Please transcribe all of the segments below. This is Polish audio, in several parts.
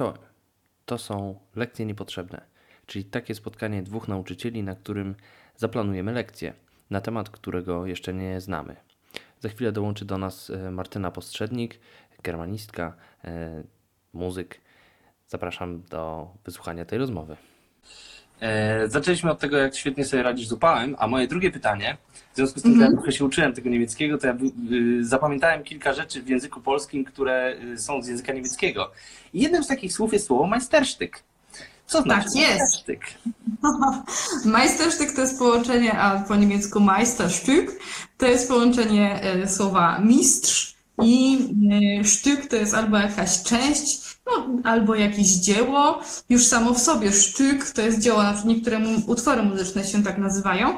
Czołem. To są lekcje niepotrzebne, czyli takie spotkanie dwóch nauczycieli, na którym zaplanujemy lekcję na temat, którego jeszcze nie znamy. Za chwilę dołączy do nas e, Martyna Postrzednik, germanistka, e, muzyk. Zapraszam do wysłuchania tej rozmowy. E, zaczęliśmy od tego, jak świetnie sobie radzisz z upałem, a moje drugie pytanie, w związku z tym, że ja trochę się uczyłem tego niemieckiego, to ja zapamiętałem kilka rzeczy w języku polskim, które y, są z języka niemieckiego. I jednym z takich słów jest słowo Meisterstück. Co znaczy Tak jest. Meisterstück? Meisterstück to jest połączenie, a po niemiecku Meisterstück to jest połączenie e, słowa mistrz i e, sztyk to jest albo jakaś część, no, albo jakieś dzieło. Już samo w sobie sztyk to jest dzieło, na przykład niektóre utwory muzyczne się tak nazywają.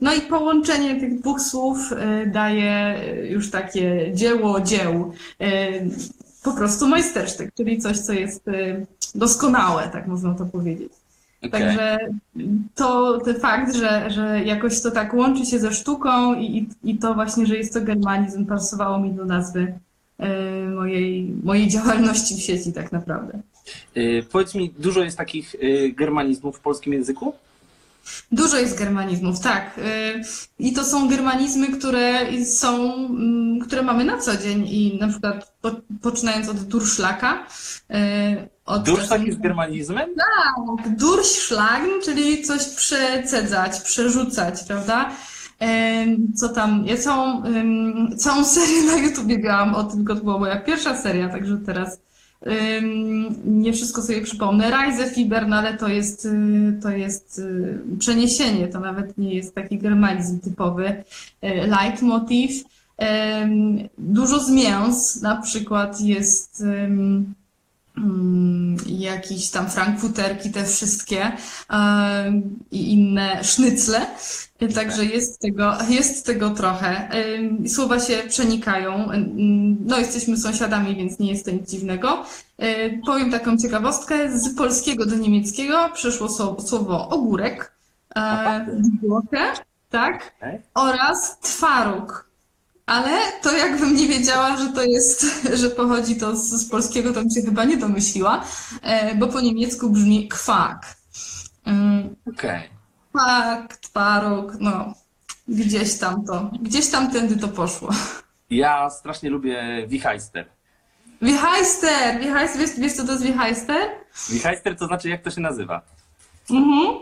No i połączenie tych dwóch słów e, daje e, już takie dzieło dzieł. E, Po prostu Meisterstück, czyli coś, co jest doskonałe, tak można to powiedzieć. Okej. Także to ten fakt, że, że jakoś to tak łączy się ze sztuką i, i- to właśnie, że jest to germanizm, pasowało mi do nazwy mojej, mojej działalności w sieci tak naprawdę. Y, Powiedz mi, dużo jest takich y, germanizmów w polskim języku? Dużo jest germanizmów, tak. E, I to są germanizmy, które są, mm, które mamy na co dzień i na przykład po, poczynając od durszlaka, e, od Durszlak czasami- jest germanizmem? Durchschlagen, czyli coś przecedzać, przerzucać, prawda? Co tam? Ja całą, całą serię na YouTubie miałam o tym, to była moja pierwsza seria, także teraz nie wszystko sobie przypomnę. Reisefiber, no ale to jest, y, to jest y, przeniesienie, to nawet nie jest taki germanizm typowy. E, Leitmotiv. Dużo z mięs, na przykład jest jakiś tam frankfuterki, te wszystkie e, i inne sznycle. Także jest tego, jest tego trochę. E, Słowa się przenikają. E, No, jesteśmy sąsiadami, więc nie jest to nic dziwnego. E, Powiem taką ciekawostkę. Z polskiego do niemieckiego przeszło słowo, ogórek, e, gurke, tak, oraz twaróg. Ale to jakbym nie wiedziała, że to jest, że pochodzi to z, z polskiego, to bym się chyba nie domyśliła, e, bo po niemiecku brzmi kwak. Mm, Okej. Kwak, twaróg, no gdzieś tam to, gdzieś tam tędy to poszło. Ja strasznie lubię Wichajster. Wichajster, Wichajster, wiesz, wiesz co to jest Wichajster? Wichajster to znaczy, jak to się nazywa? Mhm.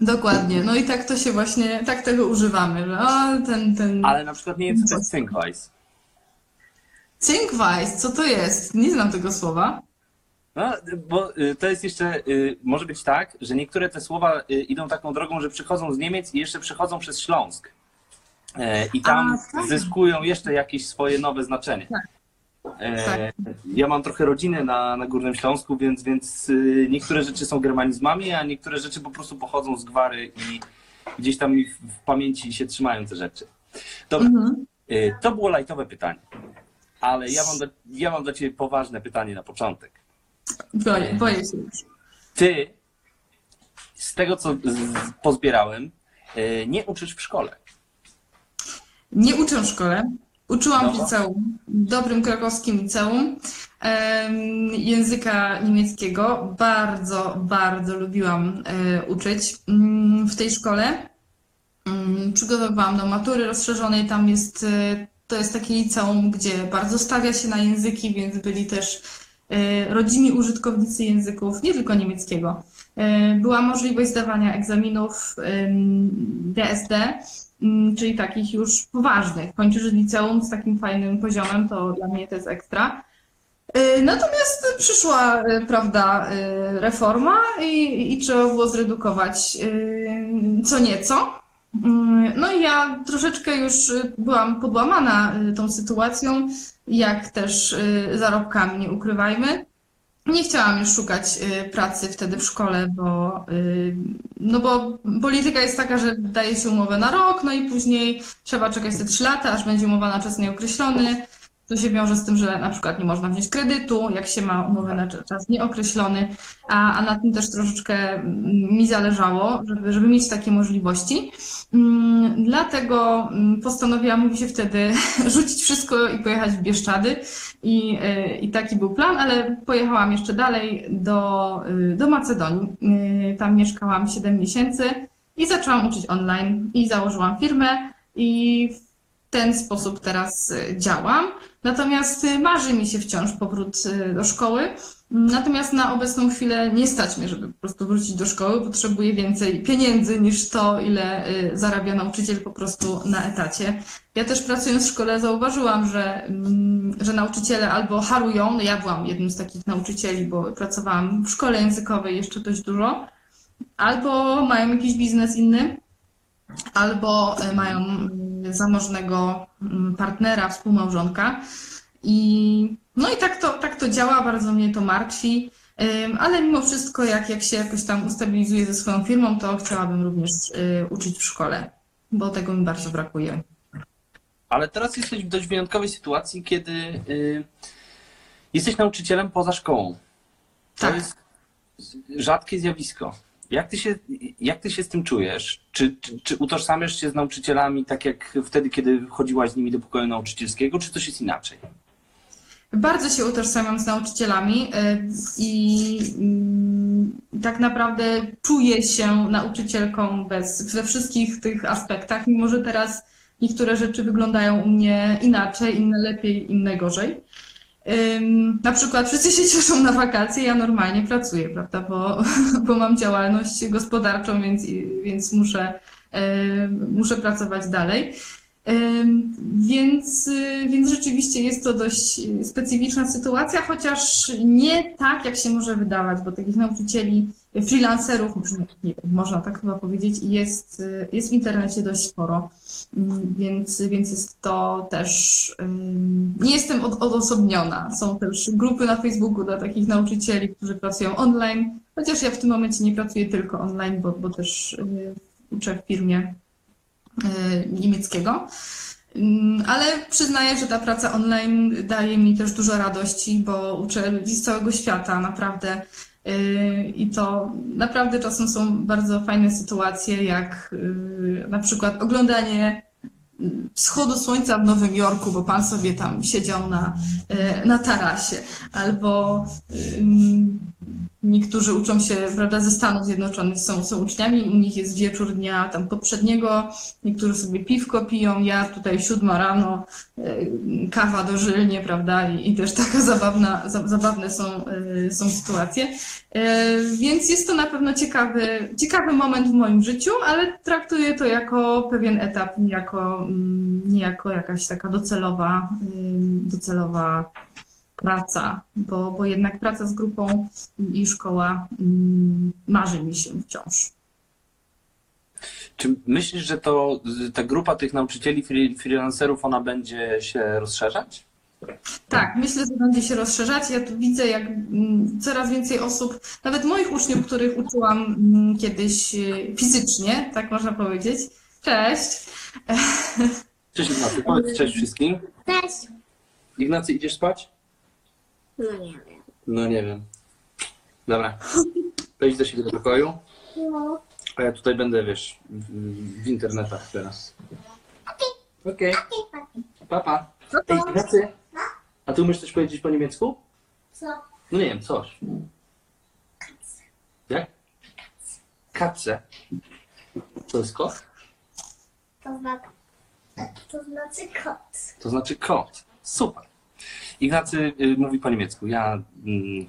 Dokładnie, no i tak to się właśnie, tak tego używamy, że o, ten, ten Ale na przykład nie wiem, co to jest Zinkweis. Zinkweiss, co to jest? Nie znam tego słowa. No, bo y, to jest jeszcze, y, może być tak, że niektóre te słowa y, idą taką drogą, że przychodzą z Niemiec i jeszcze przechodzą przez Śląsk. E, I tam A, tak. zyskują jeszcze jakieś swoje nowe znaczenie. Tak. E, Tak. Ja mam trochę rodziny na, na Górnym Śląsku, więc, więc y, niektóre rzeczy są germanizmami, a niektóre rzeczy po prostu pochodzą z gwary i gdzieś tam w, pamięci się trzymają te rzeczy. Dobra, Mhm. y, to było lajtowe pytanie, ale ja mam, dla, ja mam dla Ciebie poważne pytanie na początek. Boję, boję się. Ty, z tego co z- pozbierałem, y, nie uczysz w szkole. Nie uczę w szkole. Uczyłam w Dobra. liceum, dobrym krakowskim liceum języka niemieckiego. Bardzo, bardzo lubiłam e, uczyć mm, w tej szkole. Mm, Przygotowywałam do matury rozszerzonej. Tam jest, e, to jest takie liceum, gdzie bardzo stawia się na języki, więc byli też e, rodzimi użytkownicy języków, nie tylko niemieckiego. Była możliwość zdawania egzaminów DSD, czyli takich już poważnych. Kończysz liceum z takim fajnym poziomem, to dla mnie to jest ekstra. E, Natomiast przyszła, e, prawda, e, reforma i, i trzeba było zredukować co nieco. Mm, No i ja troszeczkę już byłam podłamana tą sytuacją, jak też zarobkami, nie ukrywajmy. Nie chciałam już szukać y, pracy wtedy w szkole, bo, y, no bo polityka jest taka, że daje się umowę na rok, no i później trzeba czekać te trzy lata, aż będzie umowa na czas nieokreślony. To się wiąże z tym, że na przykład nie można wziąć kredytu, jak się ma umowę na czas nieokreślony, a, a na tym też troszeczkę mm, mi zależało, żeby, żeby mieć takie możliwości. Mm, Dlatego mm, postanowiłam, mówi się wtedy, rzucić wszystko i pojechać w Bieszczady. I, y, I taki był plan, ale pojechałam jeszcze dalej do, y, do Macedonii. Y, Tam mieszkałam 7 miesięcy i zaczęłam uczyć online i założyłam firmę i w ten sposób teraz działam. Natomiast y, marzy mi się wciąż powrót y, do szkoły. Natomiast na obecną chwilę nie stać mnie, żeby po prostu wrócić do szkoły. Potrzebuję więcej pieniędzy niż to, ile y, zarabia nauczyciel po prostu na etacie. Ja też pracując w szkole zauważyłam, że, mm, że nauczyciele albo harują, no ja byłam jednym z takich nauczycieli, bo pracowałam w szkole językowej jeszcze dość dużo, albo mają jakiś biznes inny, albo mają y, zamożnego mm, partnera, współmałżonka. I no i tak to, tak to działa, bardzo mnie to martwi. Ale mimo wszystko, jak, jak się jakoś tam ustabilizuję ze swoją firmą, to chciałabym również y, uczyć w szkole, bo tego mi bardzo brakuje. Ale teraz jesteś w dość wyjątkowej sytuacji, kiedy y, jesteś nauczycielem poza szkołą. To Tak. jest rzadkie zjawisko. Jak ty się, jak ty się z tym czujesz? Czy, czy, czy utożsamiasz się z nauczycielami tak jak wtedy, kiedy chodziłaś z nimi do pokoju nauczycielskiego, czy coś jest inaczej? Bardzo się utożsamiam z nauczycielami y, i mm, tak naprawdę czuję się nauczycielką bez, we wszystkich tych aspektach, mimo że teraz niektóre rzeczy wyglądają u mnie inaczej, inne lepiej, inne gorzej. Na przykład wszyscy się cieszą na wakacje, ja normalnie pracuję, prawda, bo, bo mam działalność gospodarczą, więc, więc muszę, ym, muszę pracować dalej. Więc, więc rzeczywiście jest to dość specyficzna sytuacja, chociaż nie tak, jak się może wydawać, bo takich nauczycieli, freelancerów, nie można tak chyba powiedzieć, jest, jest w internecie dość sporo. Ym, Więc, więc jest to też, nie jestem od, odosobniona. Są też grupy na Facebooku dla takich nauczycieli, którzy pracują online, chociaż ja w tym momencie nie pracuję tylko online, bo, bo też y, uczę w firmie y, niemieckiego. Mm, Ale przyznaję, że ta praca online daje mi też dużo radości, bo uczę ludzi z całego świata, naprawdę. I to naprawdę czasem są bardzo fajne sytuacje, jak y, na przykład oglądanie wschodu słońca w Nowym Jorku, bo pan sobie tam siedział na, y, na tarasie, albo Niektórzy uczą się, prawda, ze Stanów Zjednoczonych, są, są uczniami, u nich jest wieczór dnia tam poprzedniego, niektórzy sobie piwko piją, ja tutaj siódma rano, e, kawa dożylnie, prawda, i, i też taka zabawna, za, zabawne są, e, są sytuacje. E, Więc jest to na pewno ciekawy, ciekawy moment w moim życiu, ale traktuję to jako pewien etap, nie jako, mm, nie jako jakaś taka docelowa, docelowa praca, bo, bo jednak praca z grupą i szkoła mm, marzy mi się wciąż. Czy myślisz, że to ta grupa tych nauczycieli, free- freelancerów, ona będzie się rozszerzać? Tak, myślę, że będzie się rozszerzać. Ja tu widzę, jak mm, coraz więcej osób, nawet moich uczniów, których uczyłam mm, kiedyś y, fizycznie, tak można powiedzieć. Cześć. Cześć Ignacy, powiedz cześć wszystkim. Cześć. Ignacy, idziesz spać? No nie wiem. No nie wiem. Dobra. Wejdź do siebie do pokoju, No. a ja tutaj będę, wiesz, w, w internetach teraz. Okej, papa. Ej, Ignacy, a ty umiesz coś powiedzieć po niemiecku? Co? No nie wiem, coś. Jak? Katze. To jest kot? To to znaczy kot. To znaczy kot. Super. Ignacy y, mówi po niemiecku. Ja mm,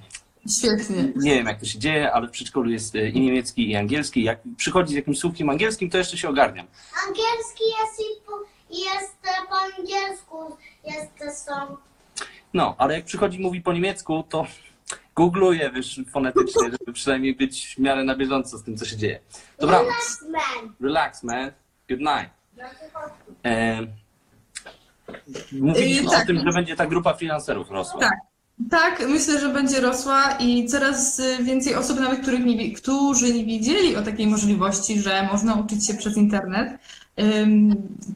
Świetnie. nie wiem, jak to się dzieje, ale w przedszkolu jest y, i niemiecki, i angielski. Jak przychodzi z jakimś słówkiem angielskim, to jeszcze się ogarniam. Angielski jest i po, jest po angielsku. Jest są. No, ale jak przychodzi i mówi po niemiecku, to googluję, wiesz, fonetycznie, żeby przynajmniej być w miarę na bieżąco z tym, co się dzieje. Dobranoc. Man. Relax, man. Good night. E, mówiliśmy Yy, tak. o tym, że będzie ta grupa freelancerów rosła. Tak. Tak, myślę, że będzie rosła i coraz y, więcej osób, nawet których nie, którzy nie wiedzieli o takiej możliwości, że można uczyć się przez internet,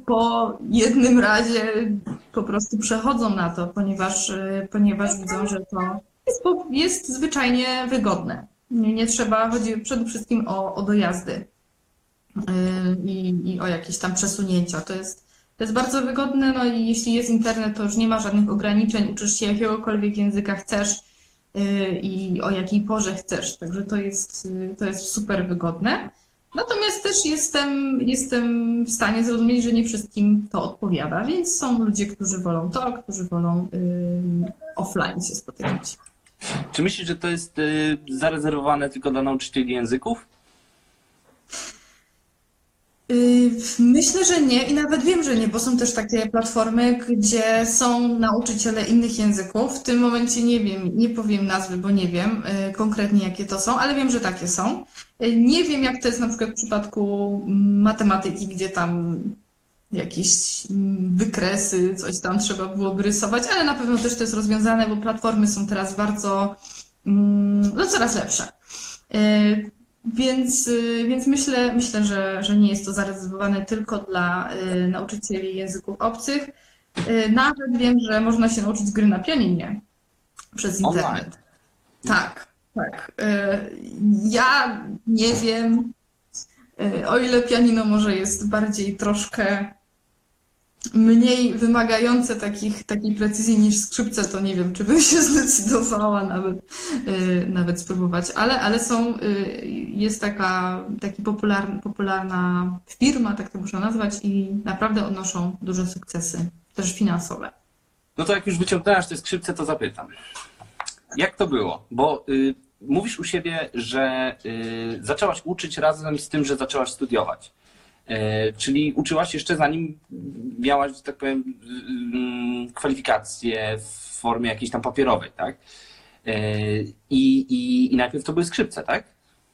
po jednym razie po prostu przechodzą na to, ponieważ, y, ponieważ widzą, że to jest, jest zwyczajnie wygodne. Nie, nie trzeba, chodzi przede wszystkim o, o dojazdy y, i, i o jakieś tam przesunięcia. To jest, to jest bardzo wygodne, no i jeśli jest internet, to już nie ma żadnych ograniczeń, uczysz się jakiegokolwiek języka chcesz y, i o jakiej porze chcesz. Także to jest, y, to jest super wygodne. Natomiast też jestem, jestem w stanie zrozumieć, że nie wszystkim to odpowiada, więc są ludzie, którzy wolą to, którzy wolą y, offline się spotykać. Czy myślisz, że to jest y, zarezerwowane tylko dla nauczycieli języków? Y, Myślę, że nie i nawet wiem, że nie, bo są też takie platformy, gdzie są nauczyciele innych języków. W tym momencie nie wiem, nie powiem nazwy, bo nie wiem y, konkretnie jakie to są, ale wiem, że takie są. Y, Nie wiem, jak to jest na przykład w przypadku matematyki, gdzie tam jakieś mm, wykresy, coś tam trzeba byłoby rysować, ale na pewno też to jest rozwiązane, bo platformy są teraz bardzo, mm, no coraz lepsze. Więc, y, więc myślę, myślę że, że nie jest to zarezerwowane tylko dla y, nauczycieli języków obcych. Y, Nawet wiem, że można się nauczyć gry na pianinie przez Online. internet. Tak, tak. Y, Ja nie wiem, o ile pianino może jest bardziej troszkę mniej wymagające takich, takiej precyzji niż skrzypce, to nie wiem, czy bym się zdecydowała nawet, y, nawet spróbować, ale, ale są, y, jest taka, taki popularna, firma, tak to muszę nazwać, i naprawdę odnoszą duże sukcesy, też finansowe. No to jak już wyciągnęłaś te skrzypce, to zapytam. Jak to było? Bo y, mówisz u siebie, że y, zaczęłaś uczyć razem z tym, że zaczęłaś studiować. Y, czyli uczyłaś jeszcze zanim miałaś, że tak powiem, y, kwalifikacje w formie jakiejś tam papierowej, tak? Y, I, i, I najpierw to były skrzypce, tak?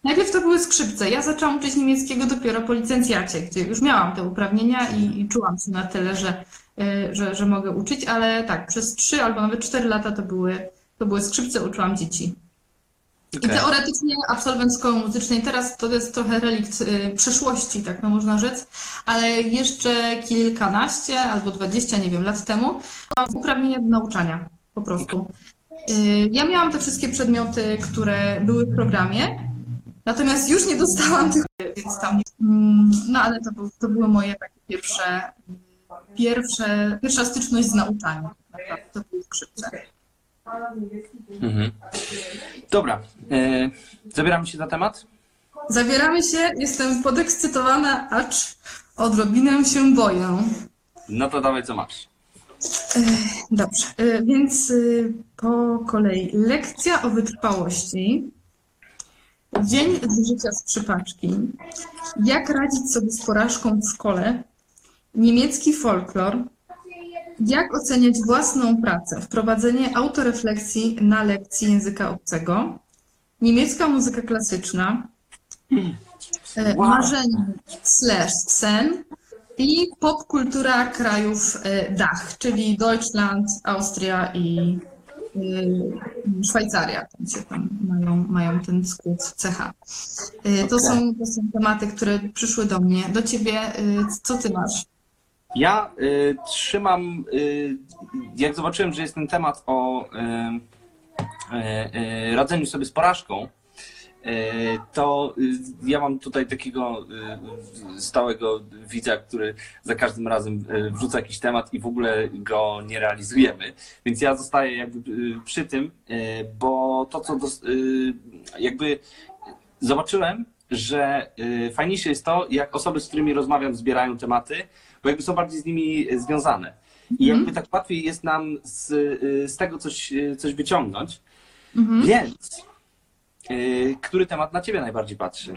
Najpierw to były skrzypce. Ja zaczęłam uczyć niemieckiego dopiero po licencjacie, gdzie już miałam te uprawnienia i, i czułam się na tyle, że, y, że, że mogę uczyć, ale tak, przez trzy albo nawet cztery lata to były, to były skrzypce, uczyłam dzieci. I Okej. teoretycznie absolwent szkoły muzycznej, teraz to jest trochę relikt y, przeszłości, tak no można rzec, ale jeszcze kilkanaście albo dwadzieścia, nie wiem, lat temu miałam uprawnienia do nauczania po prostu. Y, Ja miałam te wszystkie przedmioty, które były w programie, natomiast już nie dostałam tych, więc tam, mm, no ale to, był, to były moje takie pierwsze, pierwsze, pierwsza styczność z nauczaniem. Naprawdę, to były skrzypce. Mhm. Dobra, y, zabieramy się za temat? Zabieramy się, jestem podekscytowana, acz odrobinę się boję. No to dawaj, co masz. Dobrze, y, więc y, po kolei lekcja o wytrwałości, dzień z życia skrzypaczki, jak radzić sobie z porażką w szkole, niemiecki folklor, jak oceniać własną pracę, wprowadzenie autorefleksji na lekcji języka obcego, niemiecka muzyka klasyczna, e, Wow. marzenie slash sen i popkultura krajów e, Dach, czyli Deutschland, Austria i e, Szwajcaria. Tam się tam mają, mają ten skrót CH. To, Okej. są, to są tematy, które przyszły do mnie. Do ciebie, co ty masz? Ja y, trzymam, y, jak zobaczyłem, że jest ten temat o y, y, y, radzeniu sobie z porażką, y, to ja mam tutaj takiego stałego widza, który za każdym razem wrzuca jakiś temat i w ogóle go nie realizujemy. Więc ja zostaję jakby przy tym, bo to, co jakby zobaczyłem, że fajniejsze jest to, jak osoby, z którymi rozmawiam, zbierają tematy, bo jakby są bardziej z nimi związane. I jakby tak łatwiej jest nam z, y, z tego coś, y, coś wyciągnąć. Mhm. Więc y, który temat na ciebie najbardziej patrzy?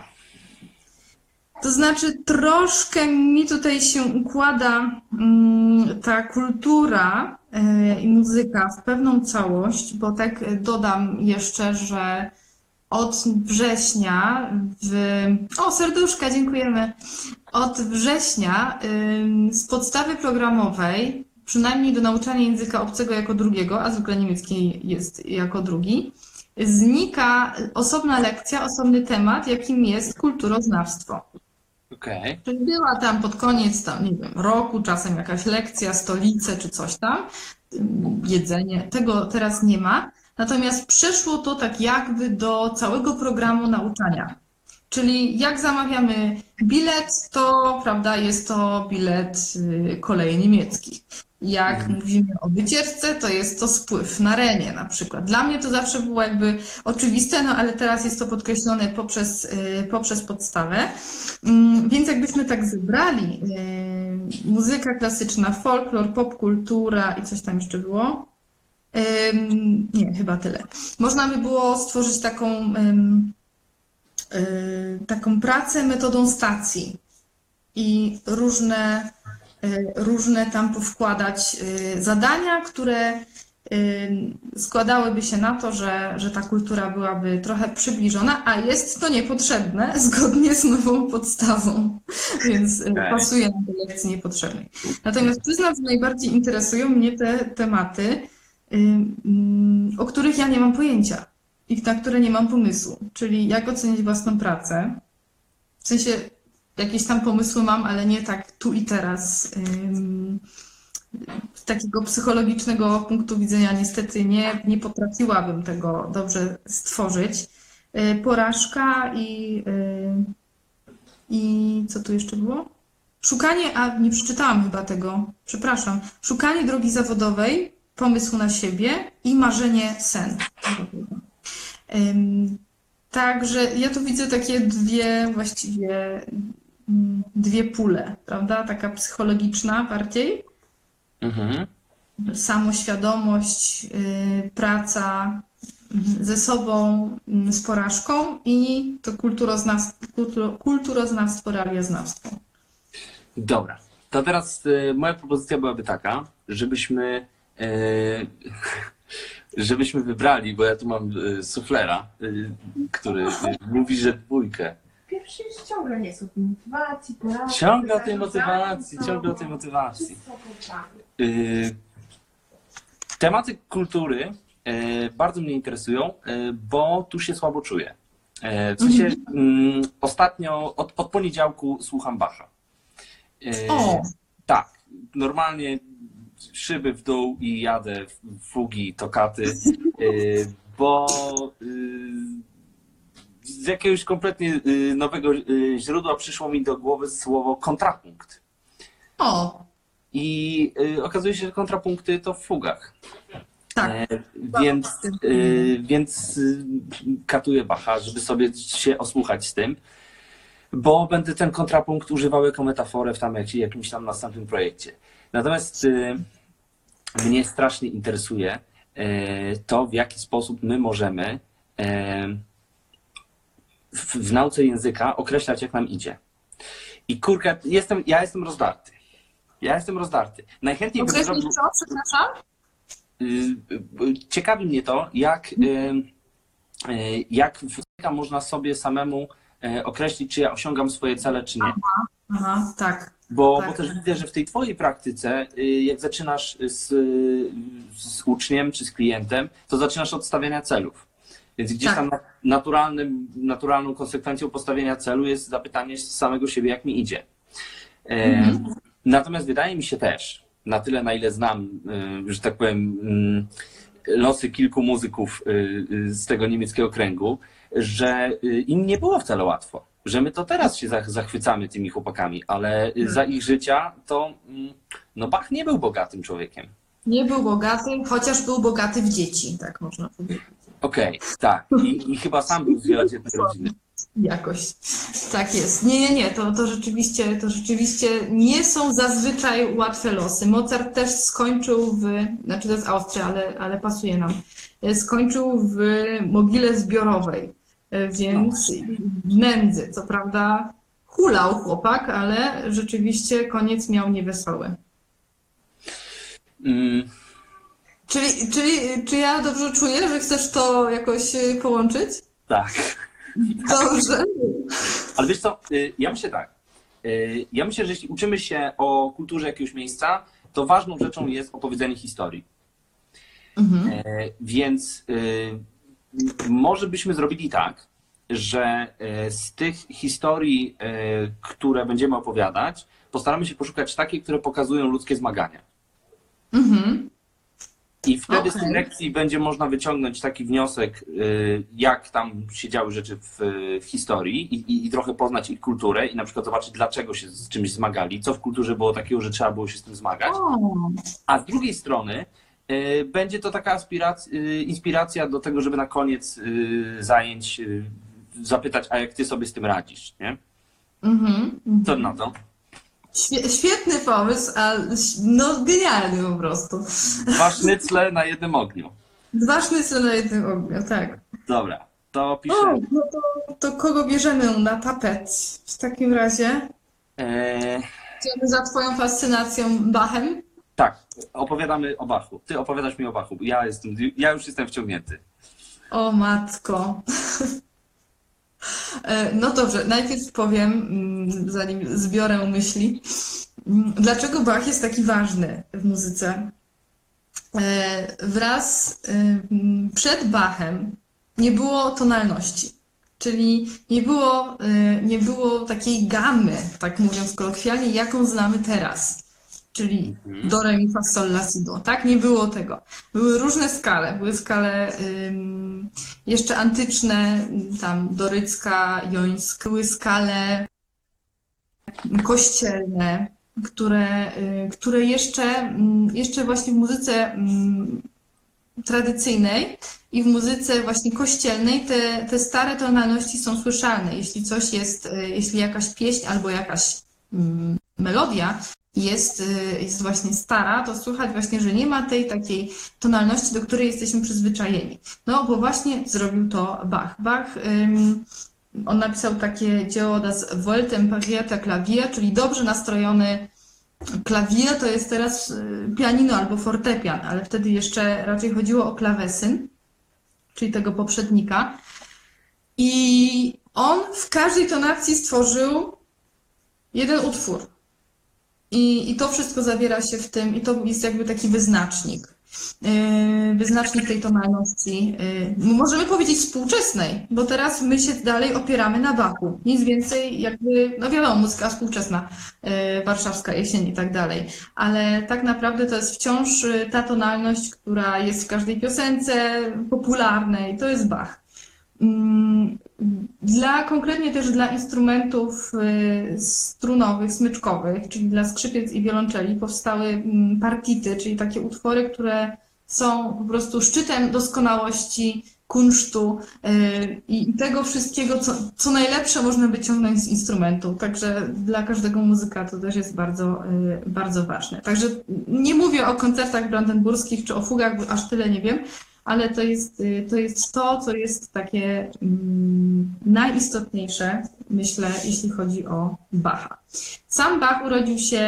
To znaczy, troszkę mi tutaj się układa mm, ta kultura e, i muzyka w pewną całość, bo tak e, dodam jeszcze, że od września w... O, serduszka, dziękujemy. Od września z podstawy programowej, przynajmniej do nauczania języka obcego jako drugiego, a zwykle niemiecki jest jako drugi, znika osobna lekcja, osobny temat, jakim jest kulturoznawstwo. Czyli była tam pod koniec tam, nie wiem, roku, czasem jakaś lekcja, stolice czy coś tam, jedzenie. Tego teraz nie ma. Natomiast przeszło to tak jakby do całego programu nauczania. Czyli jak zamawiamy bilet, to prawda, jest to bilet y, kolei niemieckich. Jak mówimy o wycieczce, to jest to spływ na Renie na przykład. Dla mnie to zawsze było jakby oczywiste, no ale teraz jest to podkreślone poprzez, y, poprzez podstawę. Mm, Więc jakbyśmy tak zebrali y, muzyka klasyczna, folklor, popkultura i coś tam jeszcze było. Nie, chyba tyle. Można by było stworzyć taką, taką pracę metodą stacji i różne, y, różne tam powkładać y, zadania, które y, składałyby się na to, że, że ta kultura byłaby trochę przybliżona, a jest to niepotrzebne zgodnie z nową podstawą, więc y, Okej. pasuje na do lekcji niepotrzebnej. Natomiast przyznam, że najbardziej interesują mnie te tematy, y, mm, o których ja nie mam pojęcia i na które nie mam pomysłu, czyli jak ocenić własną pracę. W sensie jakieś tam pomysły mam, ale nie tak tu i teraz. Z takiego psychologicznego punktu widzenia niestety nie, nie potrafiłabym tego dobrze stworzyć. Y, Porażka i, y, i co tu jeszcze było? Szukanie, a nie przeczytałam chyba tego, przepraszam. Szukanie drogi zawodowej, pomysłu na siebie i marzenie sen. Także ja tu widzę takie dwie właściwie mm, dwie pule, prawda? Taka psychologiczna bardziej, Mhm. samoświadomość, y, praca y, ze sobą, y, z porażką i to kulturoznawstwo, kultu- kulturoznawstwo, realiaznawstwo. Dobra. To teraz e, moja propozycja byłaby taka, żebyśmy e, żebyśmy wybrali, bo ja tu mam e, suflera, e, który mówi, że dwójkę. Pierwszy jest ciągle nie są motywacji, porażki. Ciągle o tej motywacji, ciągle o tej motywacji. Tematy kultury e, bardzo mnie interesują, bo tu się słabo czuję. W sensie mm, ostatnio, od, od poniedziałku słucham Bacha. O! Tak, normalnie szyby w dół i jadę w fugi, tokaty, e, bo e, z jakiegoś kompletnie e, nowego źródła przyszło mi do głowy słowo kontrapunkt. O, I y, okazuje się, że kontrapunkty to w fugach. tak. E, więc, y, więc y, katuję Bacha, żeby sobie się osłuchać z tym, bo będę ten kontrapunkt używał jako metaforę w tam jak, jakimś tam następnym projekcie. Natomiast y, mnie strasznie interesuje y, to, w jaki sposób my możemy y, w, w nauce języka określać, jak nam idzie. I kurka, jestem, ja jestem rozdarty. Ja jestem rozdarty. Najchętniej bym zrobił... co, przepraszam? Ciekawi mnie to, jak, jak w można sobie samemu określić, czy ja osiągam swoje cele, czy nie. Aha, tak. Bo, Tak. bo też widzę, że w tej twojej praktyce, y, jak zaczynasz z, z uczniem czy z klientem, to zaczynasz od stawiania celów. Więc gdzieś Tak. tam naturalnym, naturalną konsekwencją postawienia celu jest zapytanie samego siebie, jak mi idzie. Mhm. Natomiast wydaje mi się też, na tyle na ile znam, że tak powiem, mm, losy kilku muzyków y, y, z tego niemieckiego kręgu, że im nie było wcale łatwo. Że my to teraz się zach- zachwycamy tymi chłopakami, ale y, za ich życia to mm, no Bach nie był bogatym człowiekiem. Nie był bogaty, chociaż był bogaty w dzieci, tak można powiedzieć. Okej, tak. I, I chyba sam był z wielodzietnej rodziny. Jakoś. Tak jest. Nie, nie, nie, to, to, rzeczywiście, to rzeczywiście nie są zazwyczaj łatwe losy. Mozart też skończył w, znaczy to jest Austria, ale, ale pasuje nam, skończył w mogile zbiorowej, więc w nędzy. Co prawda hulał chłopak, ale rzeczywiście koniec miał niewesoły. Mm, Czyli, czyli czy ja dobrze czuję, że chcesz to jakoś y, połączyć? tak. Dobrze. Ale wiesz co, y, ja myślę tak. Y, Ja myślę, że jeśli uczymy się o kulturze jakiegoś miejsca, to ważną rzeczą jest opowiedzenie historii. Mhm. E, Więc może byśmy zrobili tak, że e, z tych historii, e, które będziemy opowiadać, postaramy się poszukać takie, które pokazują ludzkie zmagania. Mhm. I wtedy z tej lekcji będzie można wyciągnąć taki wniosek, y, jak tam się działy rzeczy w, w historii i, i, i trochę poznać ich kulturę i na przykład zobaczyć, dlaczego się z czymś zmagali, co w kulturze było takiego, że trzeba było się z tym zmagać. A z drugiej strony będzie to taka y, inspiracja do tego, żeby na koniec y, zajęć zapytać, a jak ty sobie z tym radzisz, nie? mhm. Co na to? Świe- Świetny pomysł, a no genialny po prostu. Dwa sznycle na jednym ogniu. Dwa sznycle na jednym ogniu, tak. Dobra, to piszę. no to, to kogo bierzemy na tapet w takim razie? E, Idziemy za twoją fascynacją Bachem? Tak, opowiadamy o Bachu. Ty opowiadasz mi o Bachu. Ja, jestem, ja już jestem wciągnięty. O matko. E, No dobrze, najpierw powiem, mm, zanim zbiorę myśli, mm, dlaczego Bach jest taki ważny w muzyce. E, Wraz e, mm, przed Bachem nie było tonalności, czyli nie było, e, nie było takiej gamy, tak mówiąc kolokwialnie, jaką znamy teraz. Czyli do, re, mi, fa, sol, la, si, do. Tak? Nie było tego. Były różne skale. Były skale ym, jeszcze antyczne, tam dorycka, jońska. Były skale kościelne, które, y, które jeszcze, mm, jeszcze właśnie w muzyce mm, tradycyjnej i w muzyce właśnie kościelnej te, te stare tonalności są słyszalne. Jeśli coś jest, y, jeśli jakaś pieśń albo jakaś mm, melodia jest, y, jest właśnie stara, to słychać właśnie, że nie ma tej takiej tonalności, do której jesteśmy przyzwyczajeni. No, bo właśnie zrobił to Bach. Bach, on napisał takie dzieło Das Wohltemperierte Klavier, czyli dobrze nastrojony klawier, to jest teraz y, pianino albo fortepian, ale wtedy jeszcze raczej chodziło o klawesyn, czyli tego poprzednika. I on w każdej tonacji stworzył jeden utwór. I, I to wszystko zawiera się w tym, i to jest jakby taki wyznacznik. Yy, wyznacznik tej tonalności. Yy, możemy powiedzieć współczesnej, bo teraz my się dalej opieramy na Bachu. Nic więcej, jakby, no wiadomo, muzyka współczesna, yy, warszawska jesień i tak dalej. Ale tak naprawdę to jest wciąż yy, ta tonalność, która jest w każdej piosence popularnej, to jest Bach. Mm, Dla, konkretnie też dla instrumentów y, strunowych, smyczkowych, czyli dla skrzypiec i wiolonczeli powstały mm, partity, czyli takie utwory, które są po prostu szczytem doskonałości, kunsztu y, i tego wszystkiego, co, co najlepsze można wyciągnąć z instrumentu. Także dla każdego muzyka to też jest bardzo, y, bardzo ważne. Także nie mówię o koncertach brandenburskich czy o fugach, bo aż tyle nie wiem, ale to jest, y, to jest to, co jest takie mm, najistotniejsze, myślę, jeśli chodzi o Bacha. Sam Bach urodził się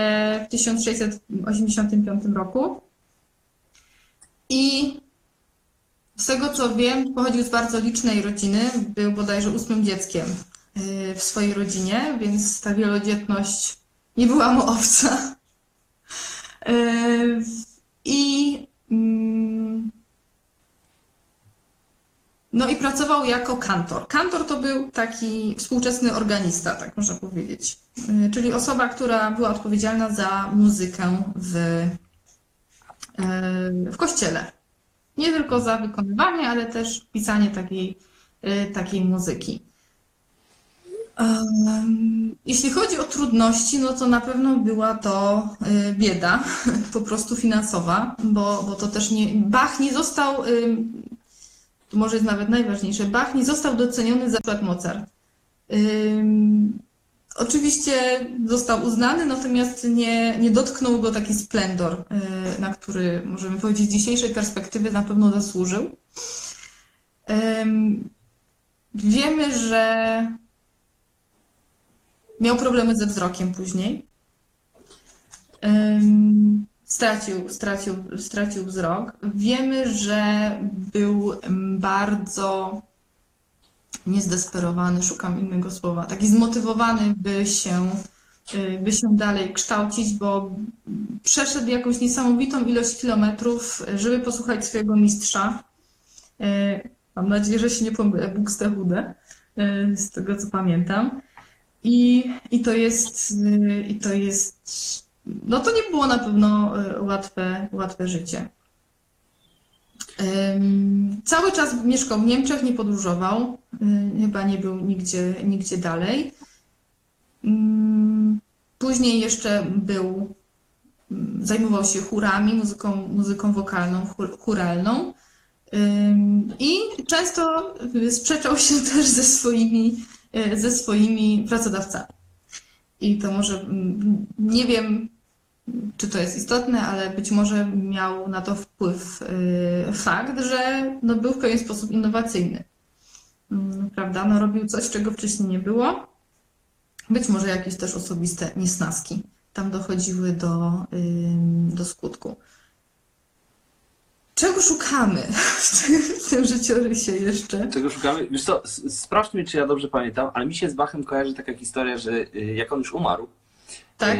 w 1685 roku i z tego co wiem, pochodził z bardzo licznej rodziny, był bodajże ósmym dzieckiem y, w swojej rodzinie, więc ta wielodzietność nie była mu obca. Y, I mm, no i pracował jako kantor. Kantor to był taki współczesny organista, tak można powiedzieć. Y, Czyli osoba, która była odpowiedzialna za muzykę w, y, w kościele. Nie tylko za wykonywanie, ale też pisanie takiej, y, takiej muzyki. Jeśli chodzi o trudności, no to na pewno była to bieda, po prostu finansowa, bo, bo to też nie. Bach nie został to może jest nawet najważniejsze, Bach nie został doceniony za przykład Mozart. Oczywiście został uznany, natomiast nie, nie dotknął go taki splendor, y, na który możemy powiedzieć z dzisiejszej perspektywy na pewno zasłużył. Wiemy, że miał problemy ze wzrokiem później. Ym, Stracił, stracił, stracił wzrok. Wiemy, że był bardzo niezdesperowany, szukam innego słowa, taki zmotywowany, by się, y, by się dalej kształcić, bo przeszedł jakąś niesamowitą ilość kilometrów, żeby posłuchać swojego mistrza. Y, Mam nadzieję, że się nie pomylę, Buxtehude. y, z tego co pamiętam. I, i to jest, i to jest, no to nie było na pewno y, łatwe, łatwe życie. Cały czas mieszkał w Niemczech, nie podróżował, y, chyba nie był nigdzie, nigdzie dalej. Ym, Później jeszcze był, ym, zajmował się chórami, muzyką, muzyką wokalną. Ym, I często sprzeczał się też ze swoimi, y, ze swoimi pracodawcami. I to może, mm, nie wiem, czy to jest istotne, ale być może miał na to wpływ y, fakt, że no, był w pewien sposób innowacyjny. Mm, Prawda? No, robił coś, czego wcześniej nie było. Być może jakieś też osobiste niesnaski tam dochodziły do, do skutku. Czego szukamy w tym, życiorysie jeszcze? Czego szukamy? Wiesz co, sprawdź mi, czy ja dobrze pamiętam, ale mi się z Bachem kojarzy taka historia, że y, jak on już umarł, Tak?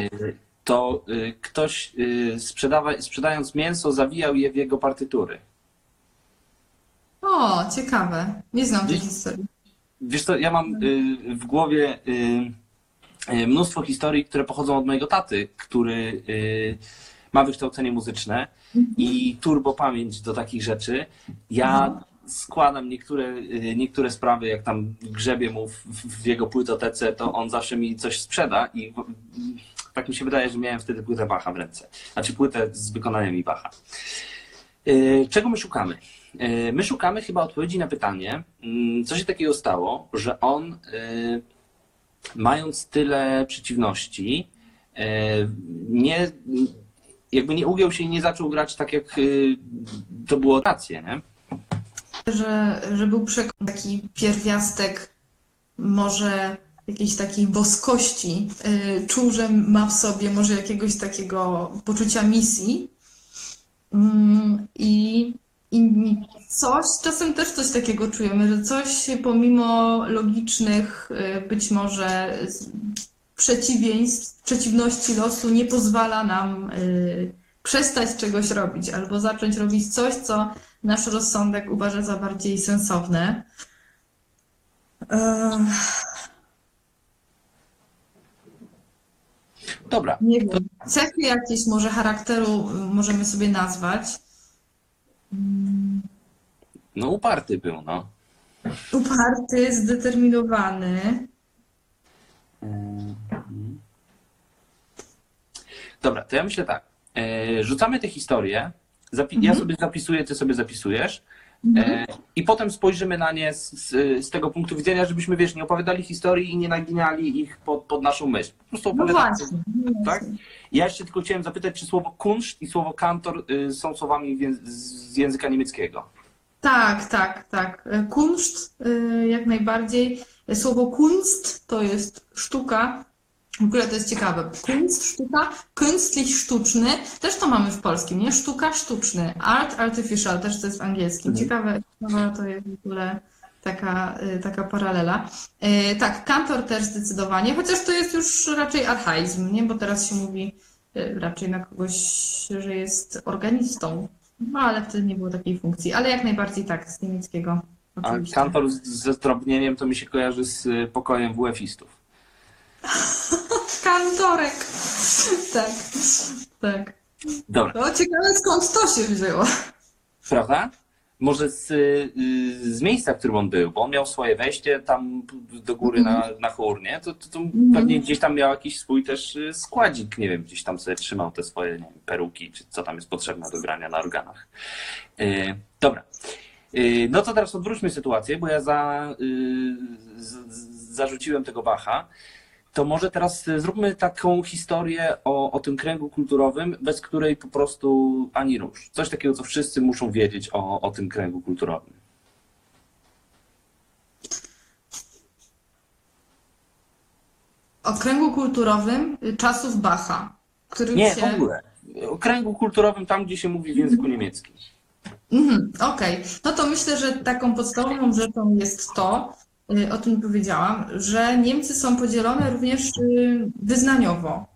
To y, ktoś y, sprzedawa, sprzedając mięso zawijał je w jego partytury. O, ciekawe. Nie znam tej historii. Wiesz co, ja mam y, w głowie mnóstwo historii, które pochodzą od mojego taty, który ma wykształcenie muzyczne i turbo pamięć do takich rzeczy. Ja składam niektóre, niektóre sprawy, jak tam grzebie mu w, w jego płytotece, to on zawsze mi coś sprzeda i tak mi się wydaje, że miałem wtedy płytę Bacha w ręce. Znaczy płytę z wykonaniami Bacha. Y, Czego my szukamy? Y, My szukamy chyba odpowiedzi na pytanie, mm, co się takiego stało, że on, y, mając tyle przeciwności, nie, jakby nie ugiął się i nie zaczął grać tak, jak to było rację, nie? że, że był taki pierwiastek może jakiejś takiej boskości, y, czuł, że ma w sobie może jakiegoś takiego poczucia misji Mm, i, i coś, czasem też coś takiego czujemy, że coś pomimo logicznych y, być może przeciwieństw, przeciwności losu nie pozwala nam y, przestać czegoś robić albo zacząć robić coś, co nasz rozsądek uważa za bardziej sensowne. Eee, Dobra, nie wiem, cechy jakieś może charakteru y, możemy sobie nazwać. Mm, no uparty był, no. Uparty, zdeterminowany. Dobra, to ja myślę tak. E, Rzucamy te historie. Ja sobie zapisuję, ty sobie zapisujesz. E, I potem spojrzymy na nie z, z, z tego punktu widzenia, żebyśmy, wiesz, nie opowiadali historii i nie naginali ich pod, pod naszą myśl. Po prostu No opowiadamy. właśnie. tak? Ja jeszcze tylko chciałem zapytać, czy słowo kunszt i słowo kantor y, są słowami z języka niemieckiego. Tak, tak, tak. Kunszt y, jak najbardziej. Słowo kunst to jest sztuka. W ogóle to jest ciekawe. Kunst, sztuka, künstlich sztuczny. Też to mamy w polskim, nie? Sztuka, sztuczny. Art, artificial, też to jest w angielskim. Mhm. Ciekawe, ciekawe to jest w ogóle taka, y, taka paralela. Y, Tak, kantor też zdecydowanie, chociaż to jest już raczej archaizm, nie? Bo teraz się mówi y, raczej na kogoś, że jest organistą. No, ale wtedy nie było takiej funkcji. Ale jak najbardziej tak, z niemieckiego. A Oczywiście. kantor z- ze zdrobnieniem to mi się kojarzy z pokojem WF-istów. Kantorek. Tak, tak. Dobra, No ciekawe skąd to się wzięło. prawda? Może z, y, z miejsca, w którym on był, bo on miał swoje wejście tam do góry na, na chór, nie? To, to, to pewnie gdzieś tam miał jakiś swój też y, składzik, nie wiem, gdzieś tam sobie trzymał te swoje wiem, peruki, czy co tam jest potrzebne do grania na organach. Y, dobra. No to teraz odwróćmy sytuację, bo ja za, z, zarzuciłem tego Bacha. To może teraz y, zróbmy taką historię o, o tym kręgu kulturowym, bez której po prostu ani rusz. Coś takiego, co wszyscy muszą wiedzieć o, o tym kręgu kulturowym. O kręgu kulturowym czasów Bacha, który Nie, się... w ogóle. O kręgu kulturowym tam, gdzie się mówi w języku niemieckim. Mhm, Okej, no to myślę, że taką podstawową rzeczą jest to, o tym powiedziałam, że Niemcy są podzielone również y, wyznaniowo.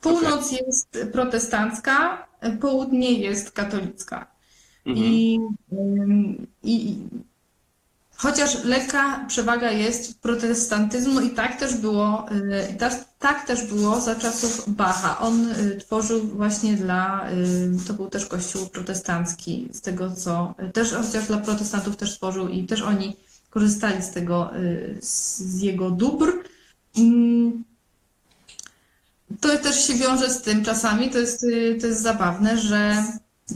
Północ jest protestancka, y, południe jest katolicka. Mhm. I, i, Chociaż lekka przewaga jest protestantyzmu i tak też było, y, i tak, tak też było za czasów Bacha. On y, tworzył właśnie dla, y, to był też kościół protestancki, z tego co, też chociaż dla protestantów też tworzył i też oni korzystali z tego, y, z jego dóbr. Mm, To też się wiąże z tym czasami, to jest, y, to jest zabawne, że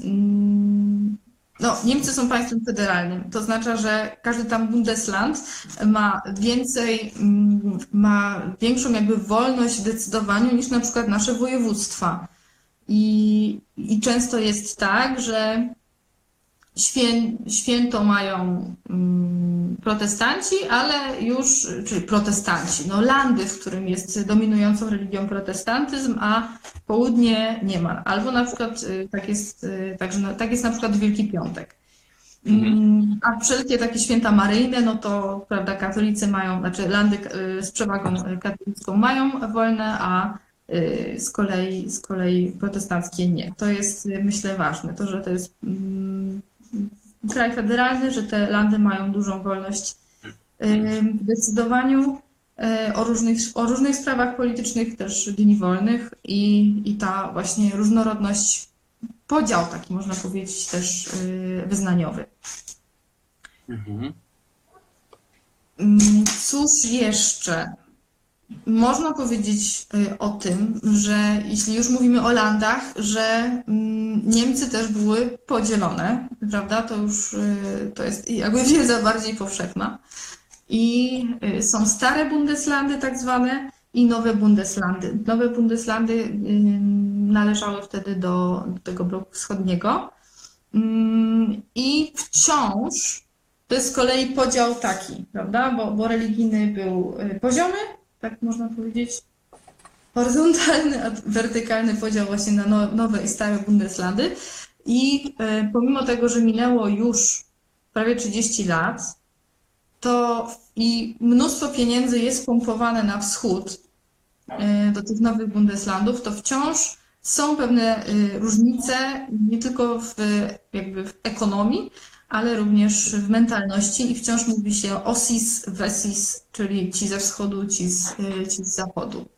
mm, no, Niemcy są państwem federalnym. To oznacza, że każdy tam Bundesland ma więcej, mm, ma większą jakby wolność w decydowaniu niż na przykład nasze województwa. I, i często jest tak, że święto mają mm, protestanci, ale już, czyli protestanci, no landy, w którym jest dominującą religią protestantyzm, a południe nie ma. Albo na przykład y, tak jest, y, także na- tak jest na przykład Wielki Piątek. Mm, A wszelkie takie święta maryjne, no to prawda, katolicy mają, znaczy landy y, z przewagą katolicką mają wolne, a z kolei, z kolei protestanckie nie. To jest myślę ważne, to, że to jest mm, kraj federalny, że te landy mają dużą wolność w decydowaniu o różnych, o różnych sprawach politycznych, też dni wolnych i, i ta właśnie różnorodność, podział taki można powiedzieć też wyznaniowy. Mhm. Mm, Cóż jeszcze? Można powiedzieć y, o tym, że jeśli już mówimy o landach, że mm, Niemcy też były podzielone, prawda? To już y, to jest jakby wiedza bardziej powszechna. I y, są stare Bundeslandy tak zwane i nowe Bundeslandy. Nowe Bundeslandy należały wtedy do, do tego bloku wschodniego. Mm, I wciąż to jest z kolei podział taki, prawda? Bo, bo religijny był poziomy, tak można powiedzieć, horyzontalny, wertykalny podział właśnie na no, nowe i stare Bundeslandy. I y, pomimo tego, że minęło już prawie 30 lat, to i mnóstwo pieniędzy jest pompowane na wschód y, do tych nowych Bundeslandów, to wciąż są pewne y, różnice nie tylko w, jakby w ekonomii, ale również w mentalności i wciąż mówi się osis, wesis, czyli ci ze wschodu, ci z, y, ci z zachodu.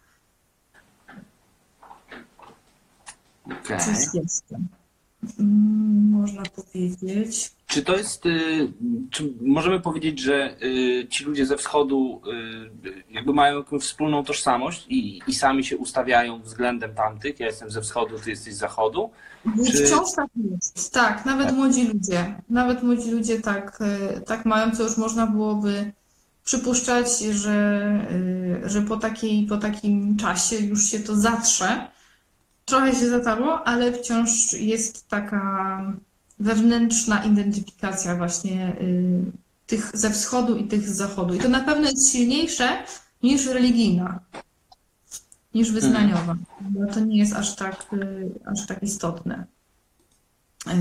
Jeszcze? Mm, Można powiedzieć. Czy to jest, y, czy możemy powiedzieć, że y, ci ludzie ze wschodu y, jakby mają jakąś wspólną tożsamość i, i sami się ustawiają względem tamtych? Ja jestem ze wschodu, ty jesteś z zachodu. Czy- Wciąż tak jest. Tak, nawet młodzi ludzie. Nawet młodzi ludzie tak, tak mają, co już można byłoby przypuszczać, że, że po takiej, po takim czasie już się to zatrze. Trochę się zatarło, ale wciąż jest taka wewnętrzna identyfikacja właśnie y, tych ze wschodu i tych z zachodu. I to na pewno jest silniejsze niż religijna, niż wyznaniowa. Bo to nie jest aż tak, y, aż tak istotne.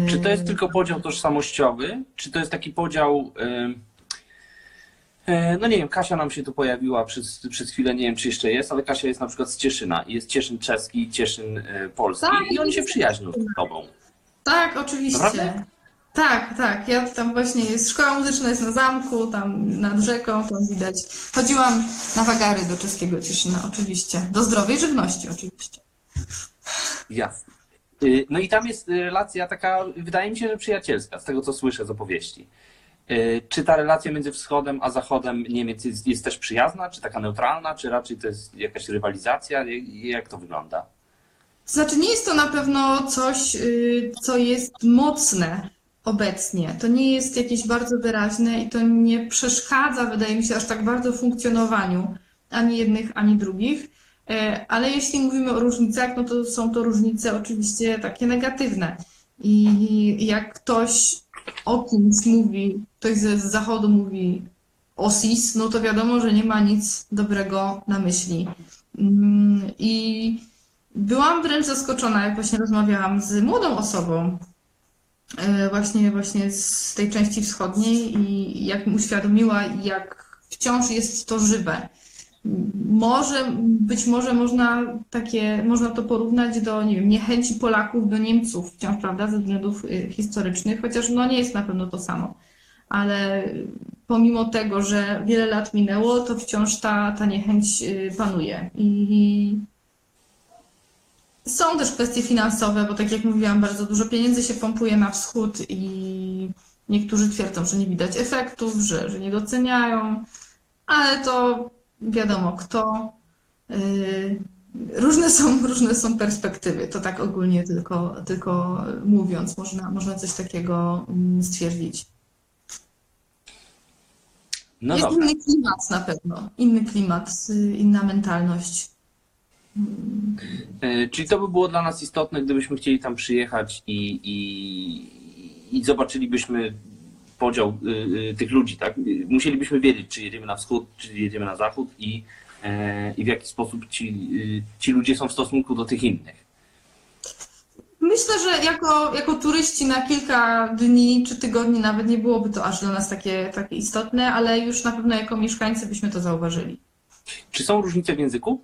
Czy to jest Y, tylko podział tożsamościowy? Czy to jest taki podział. y, y, No nie wiem, Kasia nam się tu pojawiła przez, przez chwilę, nie wiem czy jeszcze jest, ale Kasia jest na przykład z Cieszyna i jest Cieszyn czeski i Cieszyn y, polski Tak, i oni się przyjaźnią z tobą. Tak, oczywiście. Naprawdę? Tak, tak. Ja tam właśnie jest szkoła muzyczna jest na zamku, tam nad rzeką, tam widać. Chodziłam na wagary do czeskiego Cieszyna, oczywiście. Do zdrowej żywności, oczywiście. Jasne. Y, No i tam jest relacja taka, wydaje mi się, że przyjacielska, z tego co słyszę z opowieści. Y, Czy ta relacja między wschodem a zachodem Niemiec jest, jest też przyjazna, czy taka neutralna, czy raczej to jest jakaś rywalizacja? Jak to wygląda? Znaczy, nie jest to na pewno coś, y, co jest mocne obecnie. To nie jest jakieś bardzo wyraźne i to nie przeszkadza, wydaje mi się, aż tak bardzo funkcjonowaniu ani jednych, ani drugich. E, Ale jeśli mówimy o różnicach, no to są to różnice oczywiście takie negatywne. I jak ktoś o kimś mówi, ktoś z zachodu mówi osis, no to wiadomo, że nie ma nic dobrego na myśli. Mm, I byłam wręcz zaskoczona, jak właśnie rozmawiałam z młodą osobą, e, właśnie, właśnie z tej części wschodniej i jak mi uświadomiła, jak wciąż jest to żywe. Może, być może można takie, można to porównać do, nie wiem, niechęci Polaków do Niemców wciąż, prawda, ze względów y, historycznych, chociaż no nie jest na pewno to samo. ale pomimo tego, że wiele lat minęło, to wciąż ta, ta niechęć y, panuje. I są też kwestie finansowe, bo tak jak mówiłam, bardzo dużo pieniędzy się pompuje na wschód i niektórzy twierdzą, że nie widać efektów, że, że nie doceniają, ale to wiadomo kto. Y, Różne są, różne są perspektywy, to tak ogólnie tylko, tylko mówiąc, można, można coś takiego mm, stwierdzić. No Jest dobra. inny klimat na pewno, inny klimat, y, inna mentalność. E, Czyli to by było dla nas istotne, gdybyśmy chcieli tam przyjechać i, i, i zobaczylibyśmy podział y, y, tych ludzi, tak? Musielibyśmy wiedzieć, czy jedziemy na wschód, czy jedziemy na zachód i, e, i w jaki sposób ci, y, ci ludzie są w stosunku do tych innych. Myślę, że jako, jako turyści na kilka dni czy tygodni nawet nie byłoby to aż dla nas takie, takie istotne, ale już na pewno jako mieszkańcy byśmy to zauważyli. Czy są różnice w języku?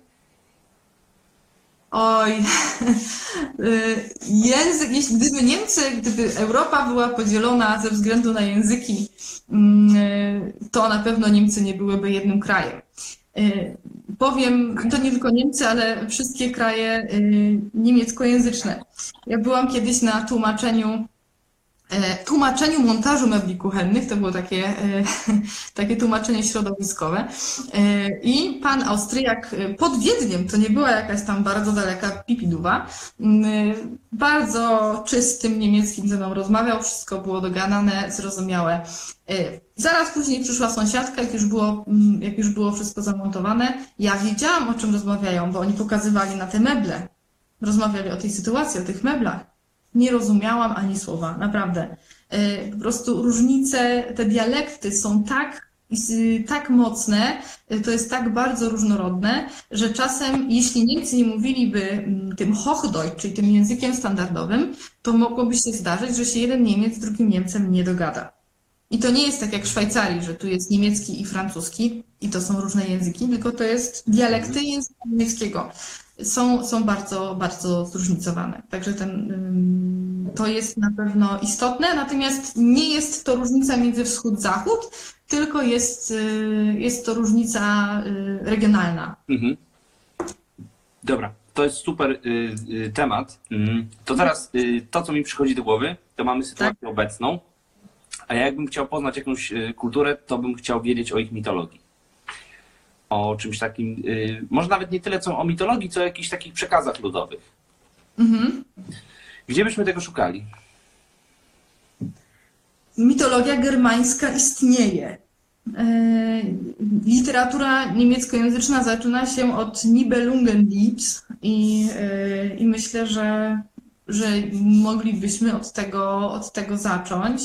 Oj, y, język, jeśli gdyby Niemcy, gdyby Europa była podzielona ze względu na języki, mm, y, to na pewno Niemcy nie byłyby jednym krajem. Y, Powiem, to nie tylko Niemcy, ale wszystkie kraje niemieckojęzyczne. Ja byłam kiedyś na tłumaczeniu, tłumaczeniu montażu mebli kuchennych, to było takie, e, takie tłumaczenie środowiskowe. E, I pan Austriak e, pod Wiedniem, to nie była jakaś tam bardzo daleka pipiduwa, m, bardzo czystym niemieckim ze mną rozmawiał, wszystko było dogadane, zrozumiałe. E, Zaraz później przyszła sąsiadka, jak już było, mm, jak już było wszystko zamontowane. Ja wiedziałam, o czym rozmawiają, bo oni pokazywali na te meble. Rozmawiali o tej sytuacji, o tych meblach. Nie rozumiałam ani słowa, naprawdę. E, Po prostu różnice, te dialekty są tak, tak mocne, y, to jest tak bardzo różnorodne, że czasem, jeśli Niemcy nie mówiliby mm, tym Hochdeutsch, czyli tym językiem standardowym, to mogłoby się zdarzyć, że się jeden Niemiec z drugim Niemcem nie dogada. I to nie jest tak jak w Szwajcarii, że tu jest niemiecki i francuski i to są różne języki, tylko to jest dialekty języka niemieckiego. Są, są bardzo, bardzo zróżnicowane. Także ten, to jest na pewno istotne, natomiast nie jest to różnica między wschód-zachód, tylko jest, y, jest to różnica y, regionalna. Mhm. Dobra, to jest super y, temat. Mm. To teraz to, co mi przychodzi do głowy, to mamy sytuację obecną. A ja jakbym chciał poznać jakąś kulturę, to bym chciał wiedzieć o ich mitologii. O czymś takim, y, może nawet nie tyle co o mitologii, co o jakichś takich przekazach ludowych. Mhm. Gdzie byśmy tego szukali? Mitologia germańska istnieje. E, Literatura niemieckojęzyczna zaczyna się od Nibelungenlied i, e, i myślę, że, że moglibyśmy od tego, od tego zacząć.